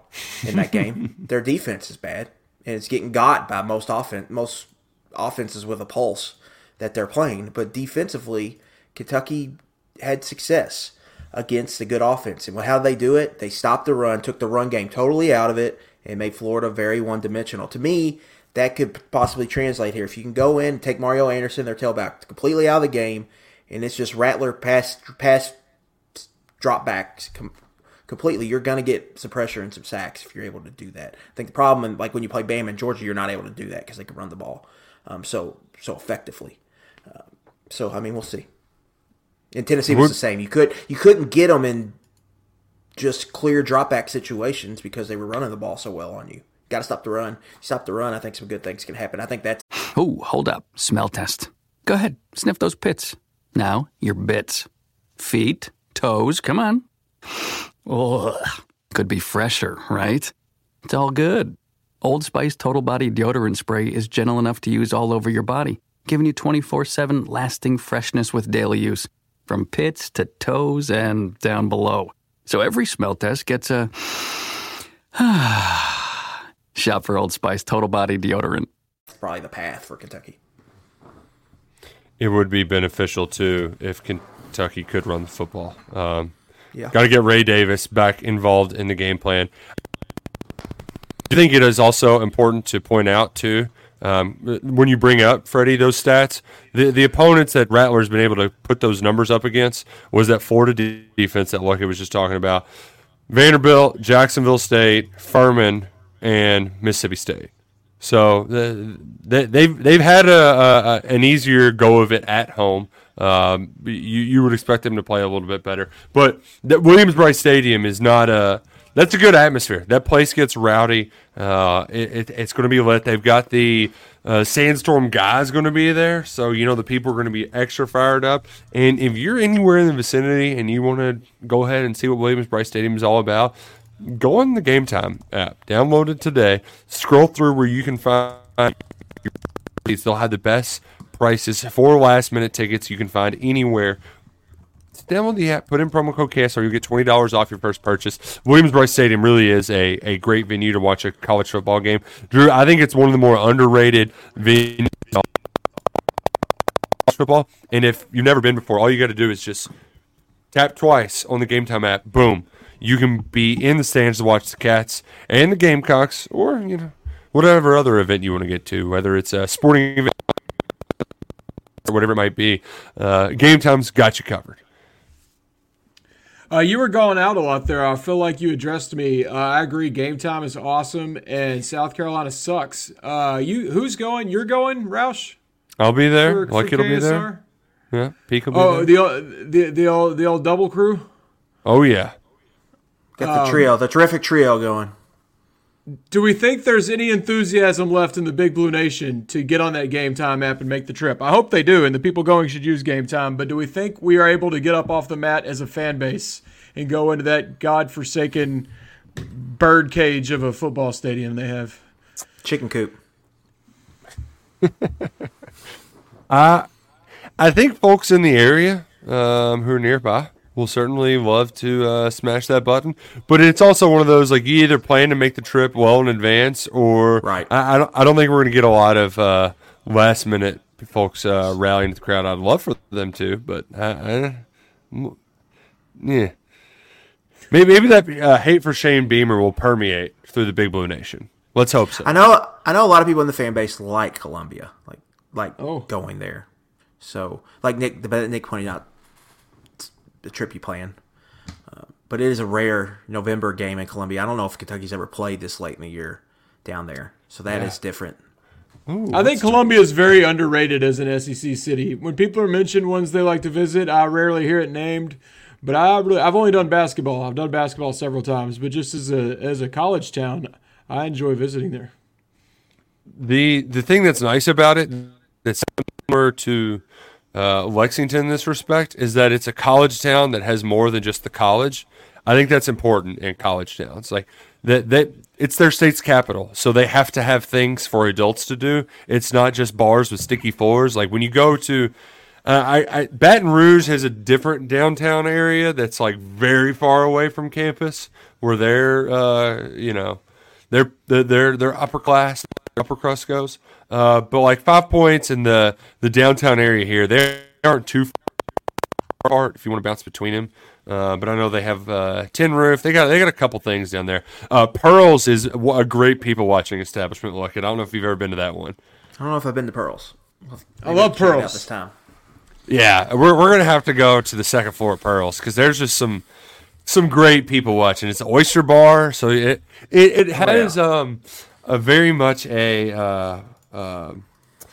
in that game. <laughs> their defense is bad, and it's getting got by most offense most offenses with a pulse that they're playing. But defensively, Kentucky had success against the good offense. And how they do it? They stopped the run, took the run game totally out of it, and made Florida very one dimensional. To me, that could possibly translate here. If you can go in and take Mario Anderson, their tailback, completely out of the game, and it's just Rattler pass pass drop backs com- completely, you're going to get some pressure and some sacks if you're able to do that. I think the problem, like when you play Bam in Georgia, you're not able to do that because they can run the ball um, so so effectively. Um, so I mean, we'll see. In Tennessee was the same. You could you couldn't get them in just clear drop back situations because they were running the ball so well on you. Got to stop the run. Stop the run. I think some good things can happen. I think that's Oh, hold up. Smell test. Go ahead. Sniff those pits. Now, your bits. Feet, toes, come on. Ugh. Could be fresher, right? It's all good. Old Spice Total Body Deodorant Spray is gentle enough to use all over your body, giving you 24 7 lasting freshness with daily use, from pits to toes and down below. So every smell test gets a. <sighs> Shop for Old Spice Total Body Deodorant. probably the path for Kentucky. It would be beneficial too if Kentucky could run the football. Um, Yeah. Got to get Ray Davis back involved in the game plan. I think it is also important to point out too um, when you bring up Freddie those stats. The the opponents that Rattler's been able to put those numbers up against was that Florida de- defense that Lucky was just talking about. Vanderbilt, Jacksonville State, Furman, and Mississippi State. So the, they, they've they've had a, a, an easier go of it at home. Um, you you would expect them to play a little bit better, but Williams Brice Stadium is not a. That's a good atmosphere. That place gets rowdy. Uh, it, it, it's going to be lit. They've got the uh, Sandstorm guys going to be there, so you know the people are going to be extra fired up. And if you're anywhere in the vicinity and you want to go ahead and see what Williams Brice Stadium is all about, go on the Gametime app, download it today. Scroll through where you can find. They'll have the best prices for last minute tickets you can find anywhere. Download the app, put in promo code KSR, you'll get twenty dollars off your first purchase. Williams Brice Stadium really is a, a great venue to watch a college football game. Drew, I think it's one of the more underrated venues football. And if you've never been before, all you got to do is just tap twice on the Gametime app. Boom, you can be in the stands to watch the Cats and the Gamecocks, or you know whatever other event you want to get to, whether it's a sporting event or whatever it might be. Uh, Gametime's got you covered. Uh, you were going out a lot there. I feel like you addressed me. Uh, I agree. Game time is awesome, and South Carolina sucks. Uh, you who's going? You're going, Roush? I'll be there. For- like for it'll be there. Yeah, Peak will be Oh, there. the old, the the old the old double crew. oh yeah. Got the trio, the terrific trio going. Do we think there's any enthusiasm left in the Big Blue Nation to get on that Gametime app and make the trip? I hope they do, and the people going should use Gametime. But do we think we are able to get up off the mat as a fan base and go into that godforsaken bird cage of a football stadium they have? Chicken coop. <laughs> I think folks in the area um, who are nearby will certainly love to uh, smash that button. But it's also one of those like you either plan to make the trip well in advance, or Right. I, I don't. I don't think we're going to get a lot of uh, last minute folks uh, rallying to the crowd. I'd love for them to, but I, I, yeah. Maybe maybe that uh, hate for Shane Beamer will permeate through the Big Blue Nation. Let's hope so. I know. I know a lot of people in the fan base like Columbia, like like Oh. going there. So like Nick, the Nick pointed out, the trip you plan. Uh, but it is a rare November game in Columbia. I don't know if Kentucky's ever played this late in the year down there, so that is different. I think Columbia is very underrated as an SEC city. When people are mentioned ones they like to visit, I rarely hear it named. But I really, I've only done basketball. I've done basketball several times, but just as a as a college town, I enjoy visiting there. the the thing that's nice about it that's similar to uh, Lexington in this respect is that it's a college town that has more than just the college. I think that's important in college towns. Like that that it's their state's capital, so they have to have things for adults to do. It's not just bars with sticky floors. Like when you go to uh, I, I Baton Rouge has a different downtown area that's like very far away from campus, where they're uh, you know they're they're they're, upper class, upper crust goes. Uh, but like Five Points in the the downtown area here, they aren't too far apart if you want to bounce between them. Uh, but I know they have uh, Tin Roof. They got they got a couple things down there. Uh, Pearls is a great people watching establishment. Look, I don't know if you've ever been to that one. I don't know if I've been to Pearls. I love Check it pearls. this time. Yeah, we're we're gonna have to go to the second floor at Pearls because there's just some some great people watching. It's an oyster bar, so it it, it has um a very much a uh, uh,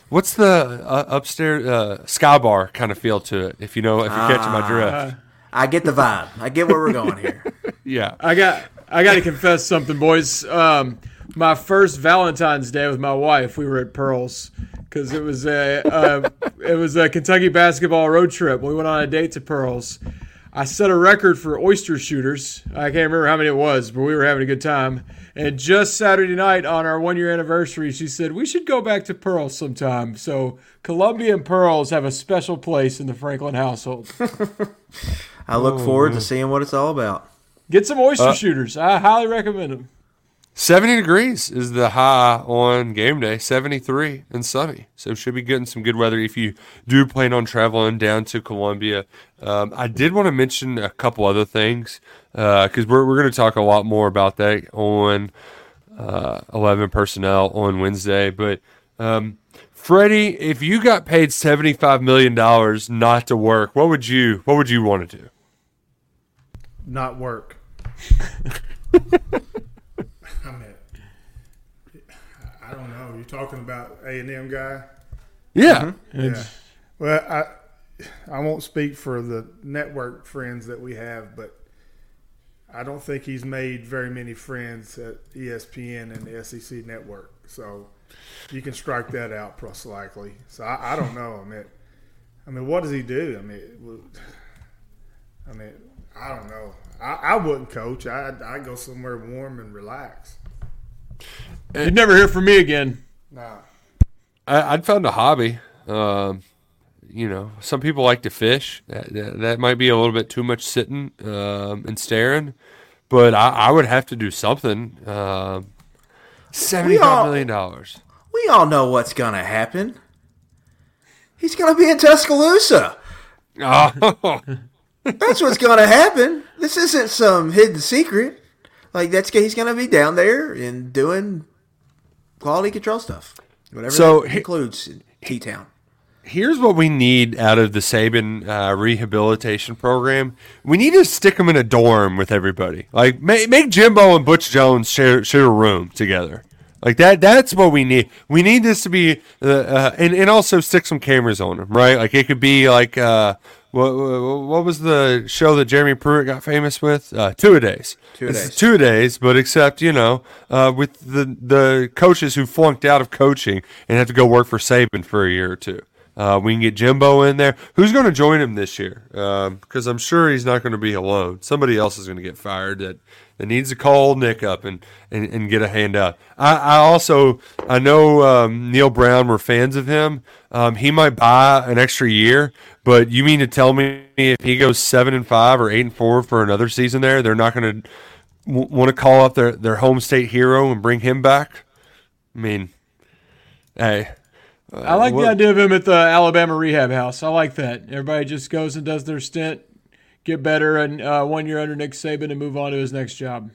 what's the uh, upstairs uh, sky bar kind of feel to it. If you know, if you're catching my drift. I get the vibe. I get where we're going here. <laughs> Yeah, I got I got to confess something, boys. Um, my first Valentine's Day with my wife, we were at Pearls because it was a uh, <laughs> it was a Kentucky basketball road trip. We went on a date to Pearls. I set a record for oyster shooters. I can't remember how many it was, but we were having a good time. And just Saturday night on our one year anniversary, she said we should go back to Pearls sometime. So Columbia and Pearls have a special place in the Franklin household. <laughs> I look forward to seeing what it's all about. Get some oyster shooters. I highly recommend them. seventy degrees is the high on game day. Seventy three and sunny, so should be getting some good weather if you do plan on traveling down to Columbia. Um, I did want to mention a couple other things because we're we're going to talk a lot more about that on uh, eleven personnel on Wednesday, but. Um, Freddie, if you got paid seventy five million dollars not to work, what would you what would you want to do? not work. <laughs> I mean, I don't know. You're talking about A and M guy. Yeah, Yeah. Well, I I won't speak for the network friends that we have, but I don't think he's made very many friends at ESPN and the SEC network. So you can strike that out, most likely. So I, I don't know. I mean, I mean, what does he do? I mean, I mean, I don't know. I, I wouldn't coach. I I go somewhere warm and relax. You'd never hear from me again. Nah. I, I'd found a hobby. Um, you know, some people like to fish. That, that, that might be a little bit too much sitting um, and staring, but I, I would have to do something. Um, Seventy-five million dollars. We all know what's gonna happen. He's gonna be in Tuscaloosa. Oh, <laughs> That's what's gonna happen. This isn't some hidden secret. Like that's he's gonna be down there and doing quality control stuff, whatever So that includes T Town. Here's what we need out of the Saban uh, rehabilitation program. We need to stick them in a dorm with everybody. Like make, make Jimbo and Butch Jones share share a room together. Like that. That's what we need. We need this to be, uh, uh, and and also stick some cameras on them, right? Like it could be like. Uh, what, what was the show that Jeremy Pruitt got famous with? Uh, two a days. Two days. Two days, but except you know, uh, with the the coaches who flunked out of coaching and have to go work for Saban for a year or two. Uh, we can get Jimbo in there. Who's going to join him this year? Because I'm sure he's not going to be alone. Somebody else is going to get fired that, that needs to call Nick up and, and, and get a hand out. I, I also I know um, Neal Brown. We're fans of him. Um, he might buy an extra year, but you mean to tell me if he goes seven and five or eight and four for another season there, they're not going to w- want to call up their their home state hero and bring him back? I mean, hey. I like what- the idea of him at the Alabama rehab house. I like that. Everybody just goes and does their stint, get better, and uh, one year under Nick Saban and move on to his next job.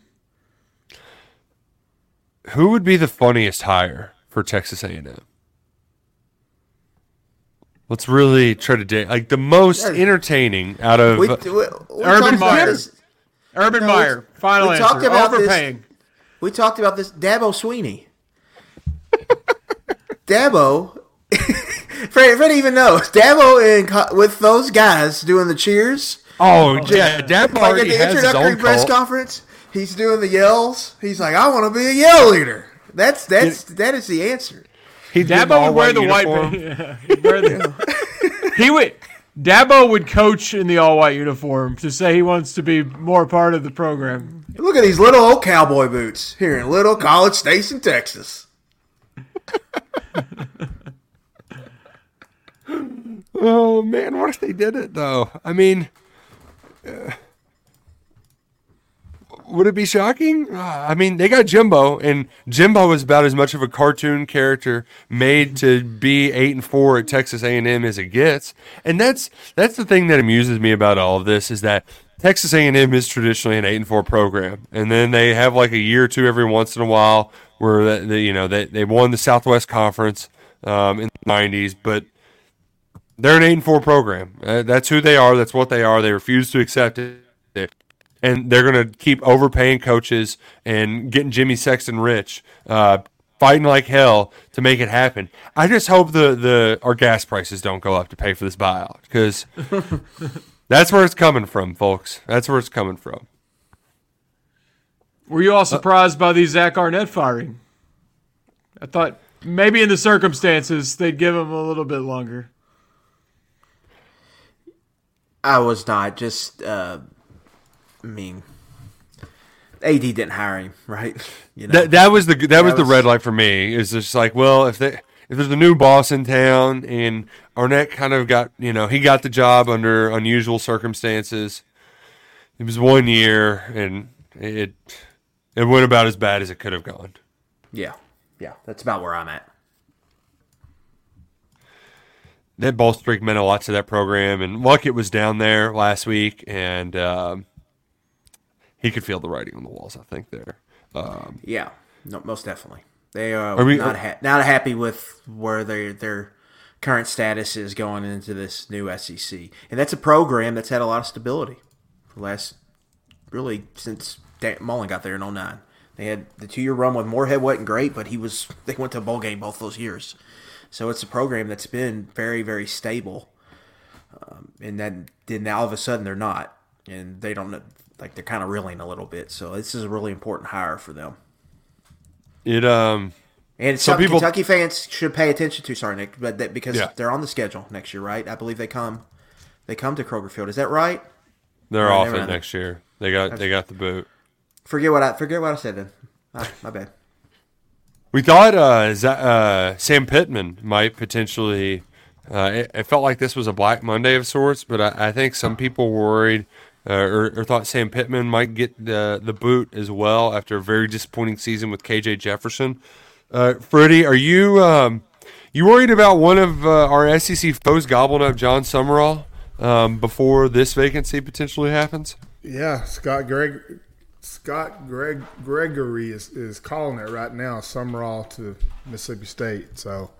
Who would be the funniest hire for Texas A&M? Let's really try to date like the most entertaining out of. We, we, we Urban talked Meyer. this- Urban No, Meyer, we- final we answer. talked about this- Overpaying. We talked about this. Dabo Swinney. <laughs> Dabo. <laughs> Freddie, Freddie even knows. Dabo and with those guys doing the cheers. oh yeah, Dabo Like at the has his introductory own press cult. conference, he's doing the yells. He's like, "I want to be a yell leader." That's that's that is the answer. He'd get an Dabo would wear all-white the white. uniform. <laughs> Yeah, he'd wear the- <laughs> he would. Dabo would coach in the all white uniform to say he wants to be more part of the program. Look at these little old cowboy boots here in little College Station, Texas. Oh man, what if they did it though? I mean, uh, would it be shocking? Uh, I mean, they got Jimbo, and Jimbo was about as much of a cartoon character made to be eight and four at Texas A and M as it gets. And that's that's the thing that amuses me about all of this is that Texas A and M is traditionally an eight and four program, and then they have like a year or two every once in a while where they, you know they they won the Southwest Conference um, in the '90s, but they're an eight and four program. Uh, that's who they are. That's what they are. They refuse to accept it, and they're going to keep overpaying coaches and getting Jimmy Sexton rich, uh, fighting like hell to make it happen. I just hope the the our gas prices don't go up to pay for this buyout because <laughs> that's where it's coming from, folks. That's where it's coming from. Were you all surprised by the Zach Arnett firing? I thought maybe in the circumstances they'd give him a little bit longer. I was not just. Uh, I mean, AD didn't hire him, <laughs> right? You know, That that was the that, was, the red light for me. Is just like, well, if they if there's a new boss in town and Arnett kind of got you know he got the job under unusual circumstances. It was one year and it it went about as bad as it could have gone. yeah, yeah, that's about where I'm at. That ball streak meant a lot to that program, and Luckett was down there last week, and um, he could feel the writing on the walls. I think there. Um, Yeah, no, most definitely. They are, Are we- not ha- not happy with where their their current status is going into this new SEC, and that's a program that's had a lot of stability for the last really since Dan Mullen got there in 09. They had the two year run with Moorhead wasn't great, but he was they went to a bowl game both those years. So it's a program that's been very very stable, um, and then then now all of a sudden they're not, and they don't know like they're kind of reeling a little bit. So this is a really important hire for them. it um And Some people- Kentucky fans should pay attention to. Sorry, Nick, but that, because Yeah. they're on the schedule next year, right? I believe they come, they come to Kroger Field. Is that right? they're Right, off it next year. They got they got the boot. Forget what I forget what I said then. Ah, my bad. We thought uh, Z- uh, Sam Pittman might potentially Uh, it, it felt like this was a Black Monday of sorts, but I, I think some people worried uh, or, or thought Sam Pittman might get the the boot as well after a very disappointing season with KJ Jefferson. Uh, Freddie, are you um, you worried about one of uh, our SEC foes gobbling up Jon Sumrall um, before this vacancy potentially happens? Yeah, Scott Greg, Scott Greg Gregory is, is calling it right now. Sumrall to Mississippi State. So,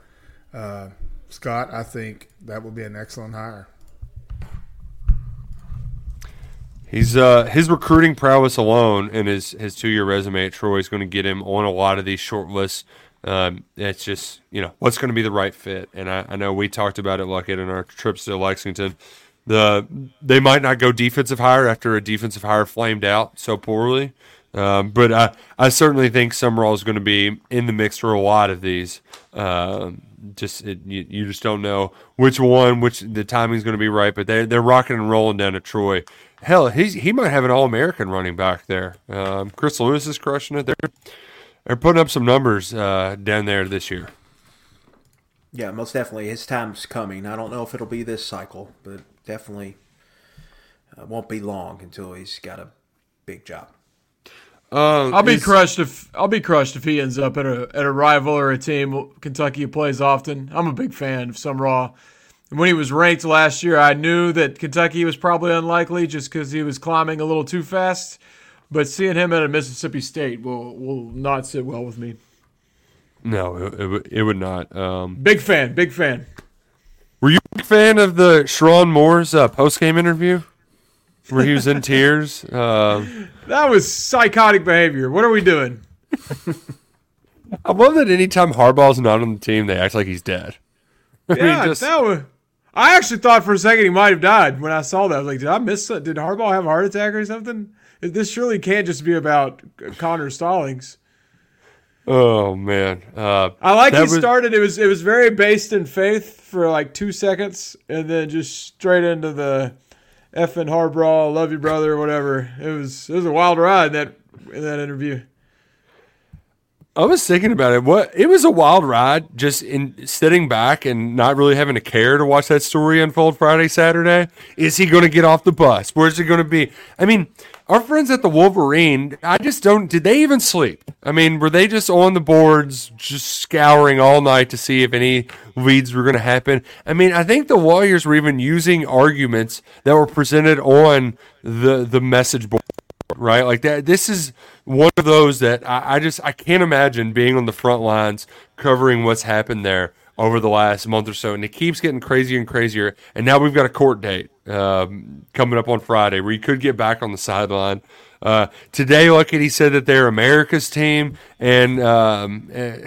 uh, Scott, I think that will be an excellent hire. He's uh, his recruiting prowess alone and his his two year resume at Troy is going to get him on a lot of these short lists. Um, it's just you know what's going to be the right fit, and I, I know we talked about it, Luckett, in our trips to Lexington. The they might not go defensive hire after a defensive hire flamed out so poorly, um, but I I certainly think Sumrall is going to be in the mix for a lot of these. Um, just it, you, you just don't know which one, which the timing is going to be right. But they they're rocking and rolling down to Troy. Hell, he's he might have an All American running back there. Um, Chris Lewis is crushing it. They're they're putting up some numbers uh, down there this year. Yeah, most definitely. His time's coming. I don't know if it'll be this cycle, but definitely uh, won't be long until he's got a big job. Um, I'll be crushed if I'll be crushed if he ends up at a at a rival or a team Kentucky plays often. I'm a big fan of Sumrall. And when he was ranked last year, I knew that Kentucky was probably unlikely just because he was climbing a little too fast. But seeing him at a Mississippi State will will not sit well with me. No, it, it, would- it would not. Um, Big fan, big fan. Were you a big fan of the Sherrone Moore's uh, post game interview where he was in tears? <laughs> Um, That was psychotic behavior. What are we doing? I love that anytime Harbaugh's not on the team, they act like he's dead. I mean, Yeah, just- that was. I actually thought for a second he might have died when I saw that. I was like, did I miss? Did Harbaugh have a heart attack or something? This surely can't just be about Connor Stalions. Oh man, uh, I like he was- started. It was it was very based in faith for like two seconds, and then just straight into the effing Harbaugh, love you brother, whatever. It was it was a wild ride that in that interview. I was thinking about it. What it was a wild ride, just in sitting back and not really having to care to watch that story unfold Friday, Saturday. Is he going to get off the bus? Where's he going to be? I mean, our friends at the Wolverine, I just don't. Did they even sleep? I mean, were they just on the boards, just scouring all night to see if any leads were going to happen? I mean, I think the Warriors were even using arguments that were presented on the the message board right? Like that. This is one of those that I, I just I can't imagine being on the front lines covering what's happened there over the last month or so, and it keeps getting crazier and crazier. And now we've got a court date um, coming up on Friday where you could get back on the sideline. Uh, today, at he said that they're America's team, and um, eh,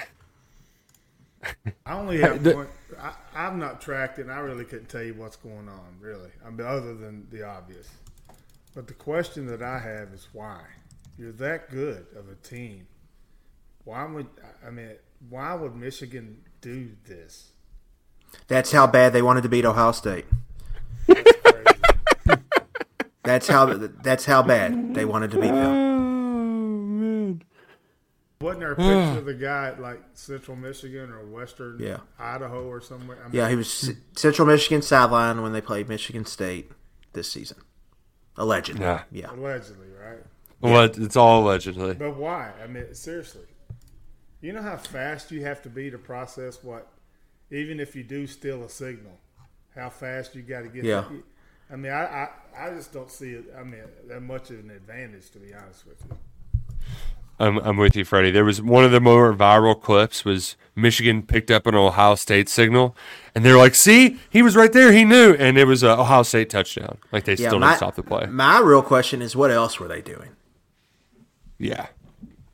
<laughs> I only have The- one. I, I've not tracked it. and I really couldn't tell you what's going on, really. I mean, other than the obvious. But the question that I have is why? You're that good of a team. Why would I mean? Why would Michigan do this? That's how bad they wanted to beat Ohio State. That's how that's how bad they wanted to beat them. Oh man! Wasn't there a picture of the guy at like Central Michigan or Western Yeah. Idaho or somewhere? I mean, Yeah, he was Central Michigan sideline when they played Michigan State this season. Allegedly. Yeah. Yeah. allegedly, right? well, it's all allegedly. But why? I mean, seriously. You know how fast you have to be to process what, even if you do steal a signal, how fast you got to get. Yeah. that- I mean, I, I, I just don't see it. I mean, that much of an advantage, to be honest with you. I'm, I'm with you, Freddie. There was one of the more viral clips was Michigan picked up an Ohio State signal, and they're like, "See, he was right there. He knew," and it was a Ohio State touchdown. Like they Yeah, still my, didn't stop the play. My real question is what else were they doing? Yeah,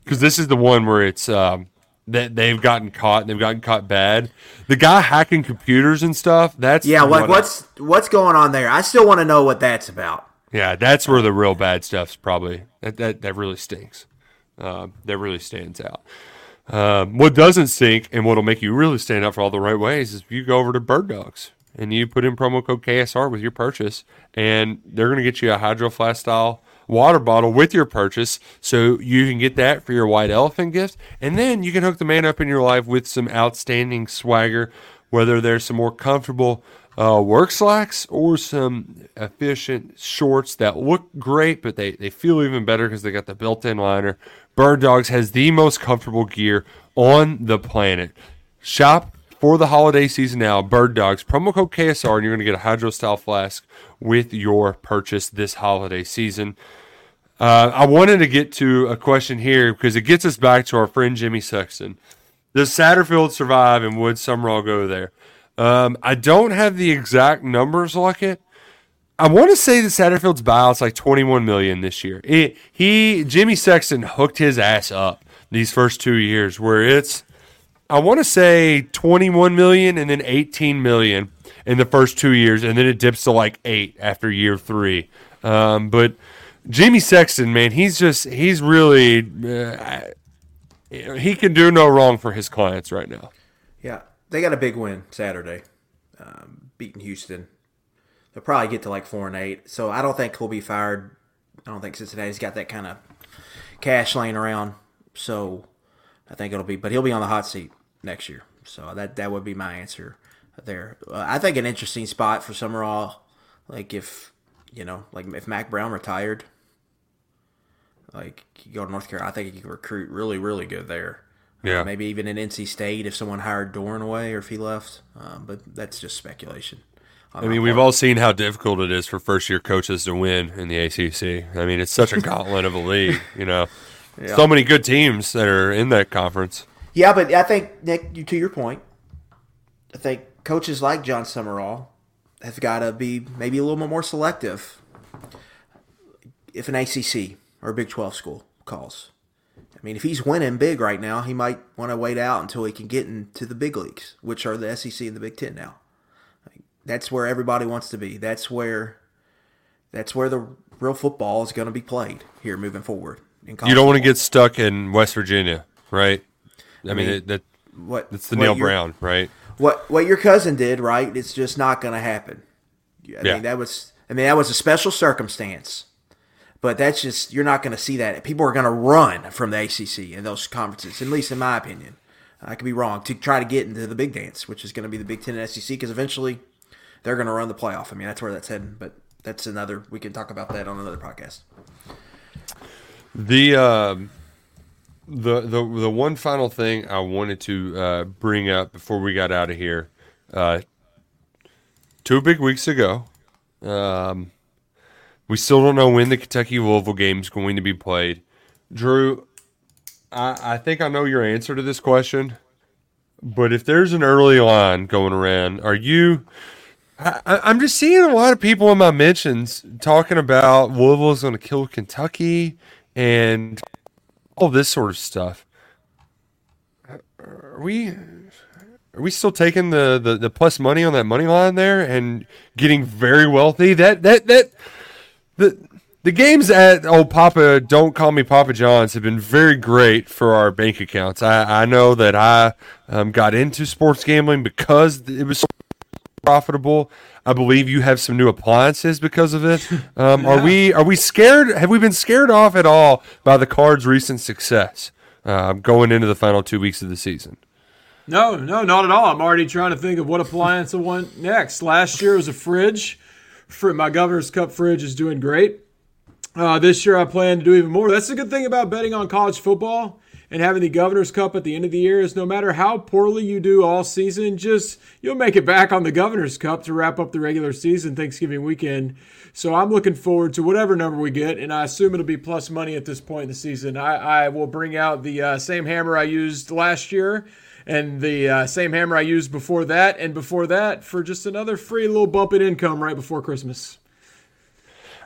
because this is the one where it's um, that they've gotten caught. and They've gotten caught bad. The guy hacking computers and stuff. That's Yeah, like what I- what's what's going on there? I still want to know what that's about. yeah, that's where the real bad stuff's probably that that, that really stinks. Uh, that really stands out. Um, what doesn't stink and what'll make you really stand out for all the right ways is if you go over to Birddogs and you put in promo code KSR with your purchase, and they're going to get you a Hydro Flask style water bottle with your purchase, so you can get that for your white elephant gift, and then you can hook the man up in your life with some outstanding swagger. whether there's some more comfortable uh, work slacks or some efficient shorts that look great, but they, they feel even better because they got the built in liner. Birddogs has the most comfortable gear on the planet. Shop for the holiday season now. Birddogs, promo code KSR, and you're going to get a hydro style flask with your purchase this holiday season. Uh, I wanted to get to a question here because it gets us back to our friend Jimmy Sexton. Does Satterfield survive and would Sumrall go there? Um, I don't have the exact numbers like it. I want to say that Satterfield's buyout's like 21 million this year. It, he Jimmy Sexton hooked his ass up these first two years, where it's I want to say 21 million and then 18 million in the first two years, and then it dips to like eight after year three. Um, but Jimmy Sexton, man, he's just he's really uh, he can do no wrong for his clients right now. Yeah, they got a big win Saturday, um, beating Houston. They'll probably get to like four and eight. So I don't think he'll be fired. I don't think Cincinnati's got that kind of cash laying around. So I think it'll be, but he'll be on the hot seat next year. So that that would be my answer there. Uh, I think an interesting spot for Sumrall, like if you know, like if Mack Brown retired, like you go to North Carolina, I think you could recruit really, really good there. Yeah. Uh, maybe even in NC State if someone hired Doeren away or if he left. Um, but that's just speculation. I mean, we've all seen how difficult it is for first year coaches to win in the ACC. I mean, it's such a <laughs> gauntlet of a league, you know. Yeah. So many good teams that are in that conference. Yeah, but I think Nick, to your point, I think coaches like Jon Sumrall have got to be maybe a little bit more selective if an ACC or a Big Twelve school calls. I mean, if he's winning big right now, he might want to wait out until he can get into the big leagues, which are the SEC and the Big Ten now. That's where everybody wants to be. That's where that's where the real football is going to be played here moving forward. in You don't want to get stuck in West Virginia, right? I, mean, mean, it, that what that's the Neal Brown, right? What what your cousin did, right? It's just not going to happen. I Yeah. mean, that was I mean that was a special circumstance, but that's just you're not going to see that. People are going to run from the ACC and those conferences, at least in my opinion. I could be wrong to try to get into the big dance, which is going to be the Big Ten and SEC, because eventually they're going to run the playoff. I mean, that's where that's heading. But that's another. We can talk about that on another podcast. The um, the the the one final thing I wanted to uh, bring up before we got out of here, uh, two big weeks ago, um, we still don't know when the Kentucky Louisville game is going to be played. Drew, I, I think I know your answer to this question, but if there's an early line going around, are you? I, I'm just seeing a lot of people in my mentions talking about Louisville's going to kill Kentucky and all this sort of stuff. Are we are we still taking the, the, the plus money on that money line there and getting very wealthy? That that that the the games at old Papa Don't Call Me Papa John's have been very great for our bank accounts. I, I know that I um, got into sports gambling because it was profitable. I believe you have some new appliances because of it. <laughs> Um, Are we are we scared? Have we been scared off at all by the Cards' recent success um, going into the final two weeks of the season? No, no, not at all. I'm already trying to think of what appliance I want next. Last year was a fridge. Fr- My Governor's Cup fridge is doing great. Uh, this year I plan to do even more. That's the good thing about betting on college football and having the Governor's Cup at the end of the year is no matter how poorly you do all season, just you'll make it back on the Governor's Cup to wrap up the regular season Thanksgiving weekend. So I'm looking forward to whatever number we get, and I assume it'll be plus money at this point in the season. I, I will bring out the uh, same hammer I used last year and the uh, same hammer I used before that, and before that for just another free little bump in income right before Christmas.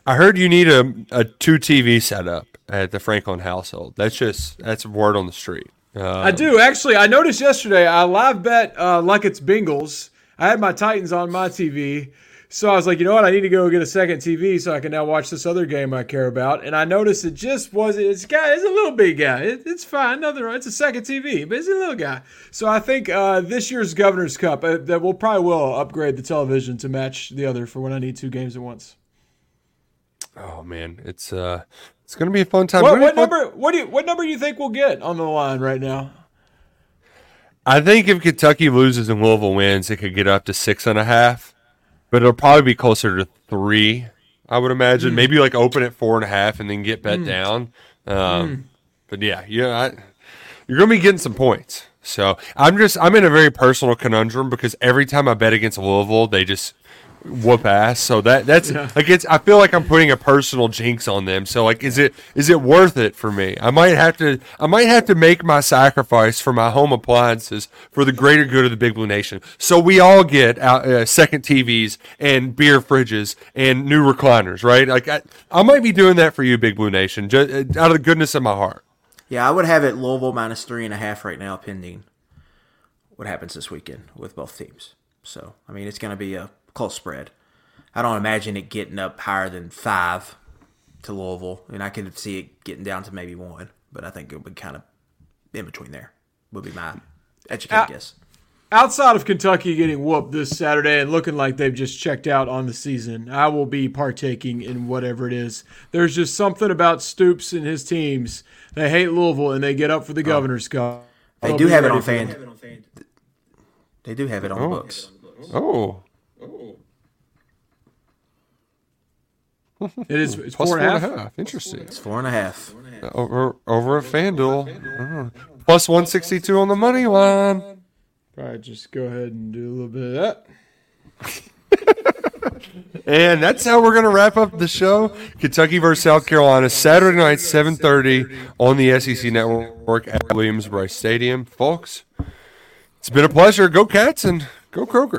I heard you need a, a two TV setup at the Franklin household. That's just that's a word on the street. Uh, I do actually. I noticed yesterday. I live bet uh, like it's Bengals. I had my Titans on my TV, so I was like, you know what? I need to go get a second TV so I can now watch this other game I care about. And I noticed it just was it's guy. It's a little big guy. It, it's fine. Nothing wrong. It's a second TV, but it's a little guy. So I think uh, this year's Governor's Cup uh, that we'll probably will upgrade the television to match the other for when I need two games at once. Oh man, it's uh, it's gonna be a fun time. What, what fun- number? What do you? What number do you think we'll get on the line right now? I think if Kentucky loses and Louisville wins, it could get up to six and a half, but it'll probably be closer to three. I would imagine Hmm. maybe like open at four and a half and then get bet down. Um, But yeah, yeah, I, you're gonna be getting some points. So I'm just I'm in a very personal conundrum because every time I bet against Louisville, they just whoop ass. So that that's like it's I feel like I'm putting a personal jinx on them. So like is it is it worth it for me? I might have to I might have to make my sacrifice for my home appliances for the greater good of the Big Blue Nation. So we all get out, uh, second TVs and beer fridges and new recliners, right? Like I, I might be doing that for you, Big Blue Nation, just out of the goodness of my heart. Yeah, I would have it Louisville minus three and a half right now, pending what happens this weekend with both teams. So, I mean, it's going to be a close spread. I don't imagine it getting up higher than five to Louisville, and I could see it getting down to maybe one, but I think it would kind of in between there. Would be my educated guess. Outside of Kentucky getting whooped this Saturday and looking like they've just checked out on the season, I will be partaking in whatever it is. There's just something about Stoops and his teams. They hate Louisville and they get up for the oh. Governor's Cup. They I'll do have it on for fan. They do have it on the oh. books. Oh, It is it's plus four and a half. Interesting. It's four and a half. Over over at FanDuel, Oh. plus one sixty two on the money line. All right, just go ahead and do a little bit of that. <laughs> And that's how we're going to wrap up the show. Kentucky versus South Carolina, Saturday night, 7.30 on the SEC Network at Williams Brice Stadium. Folks, it's been a pleasure. Go Cats and go Kroger.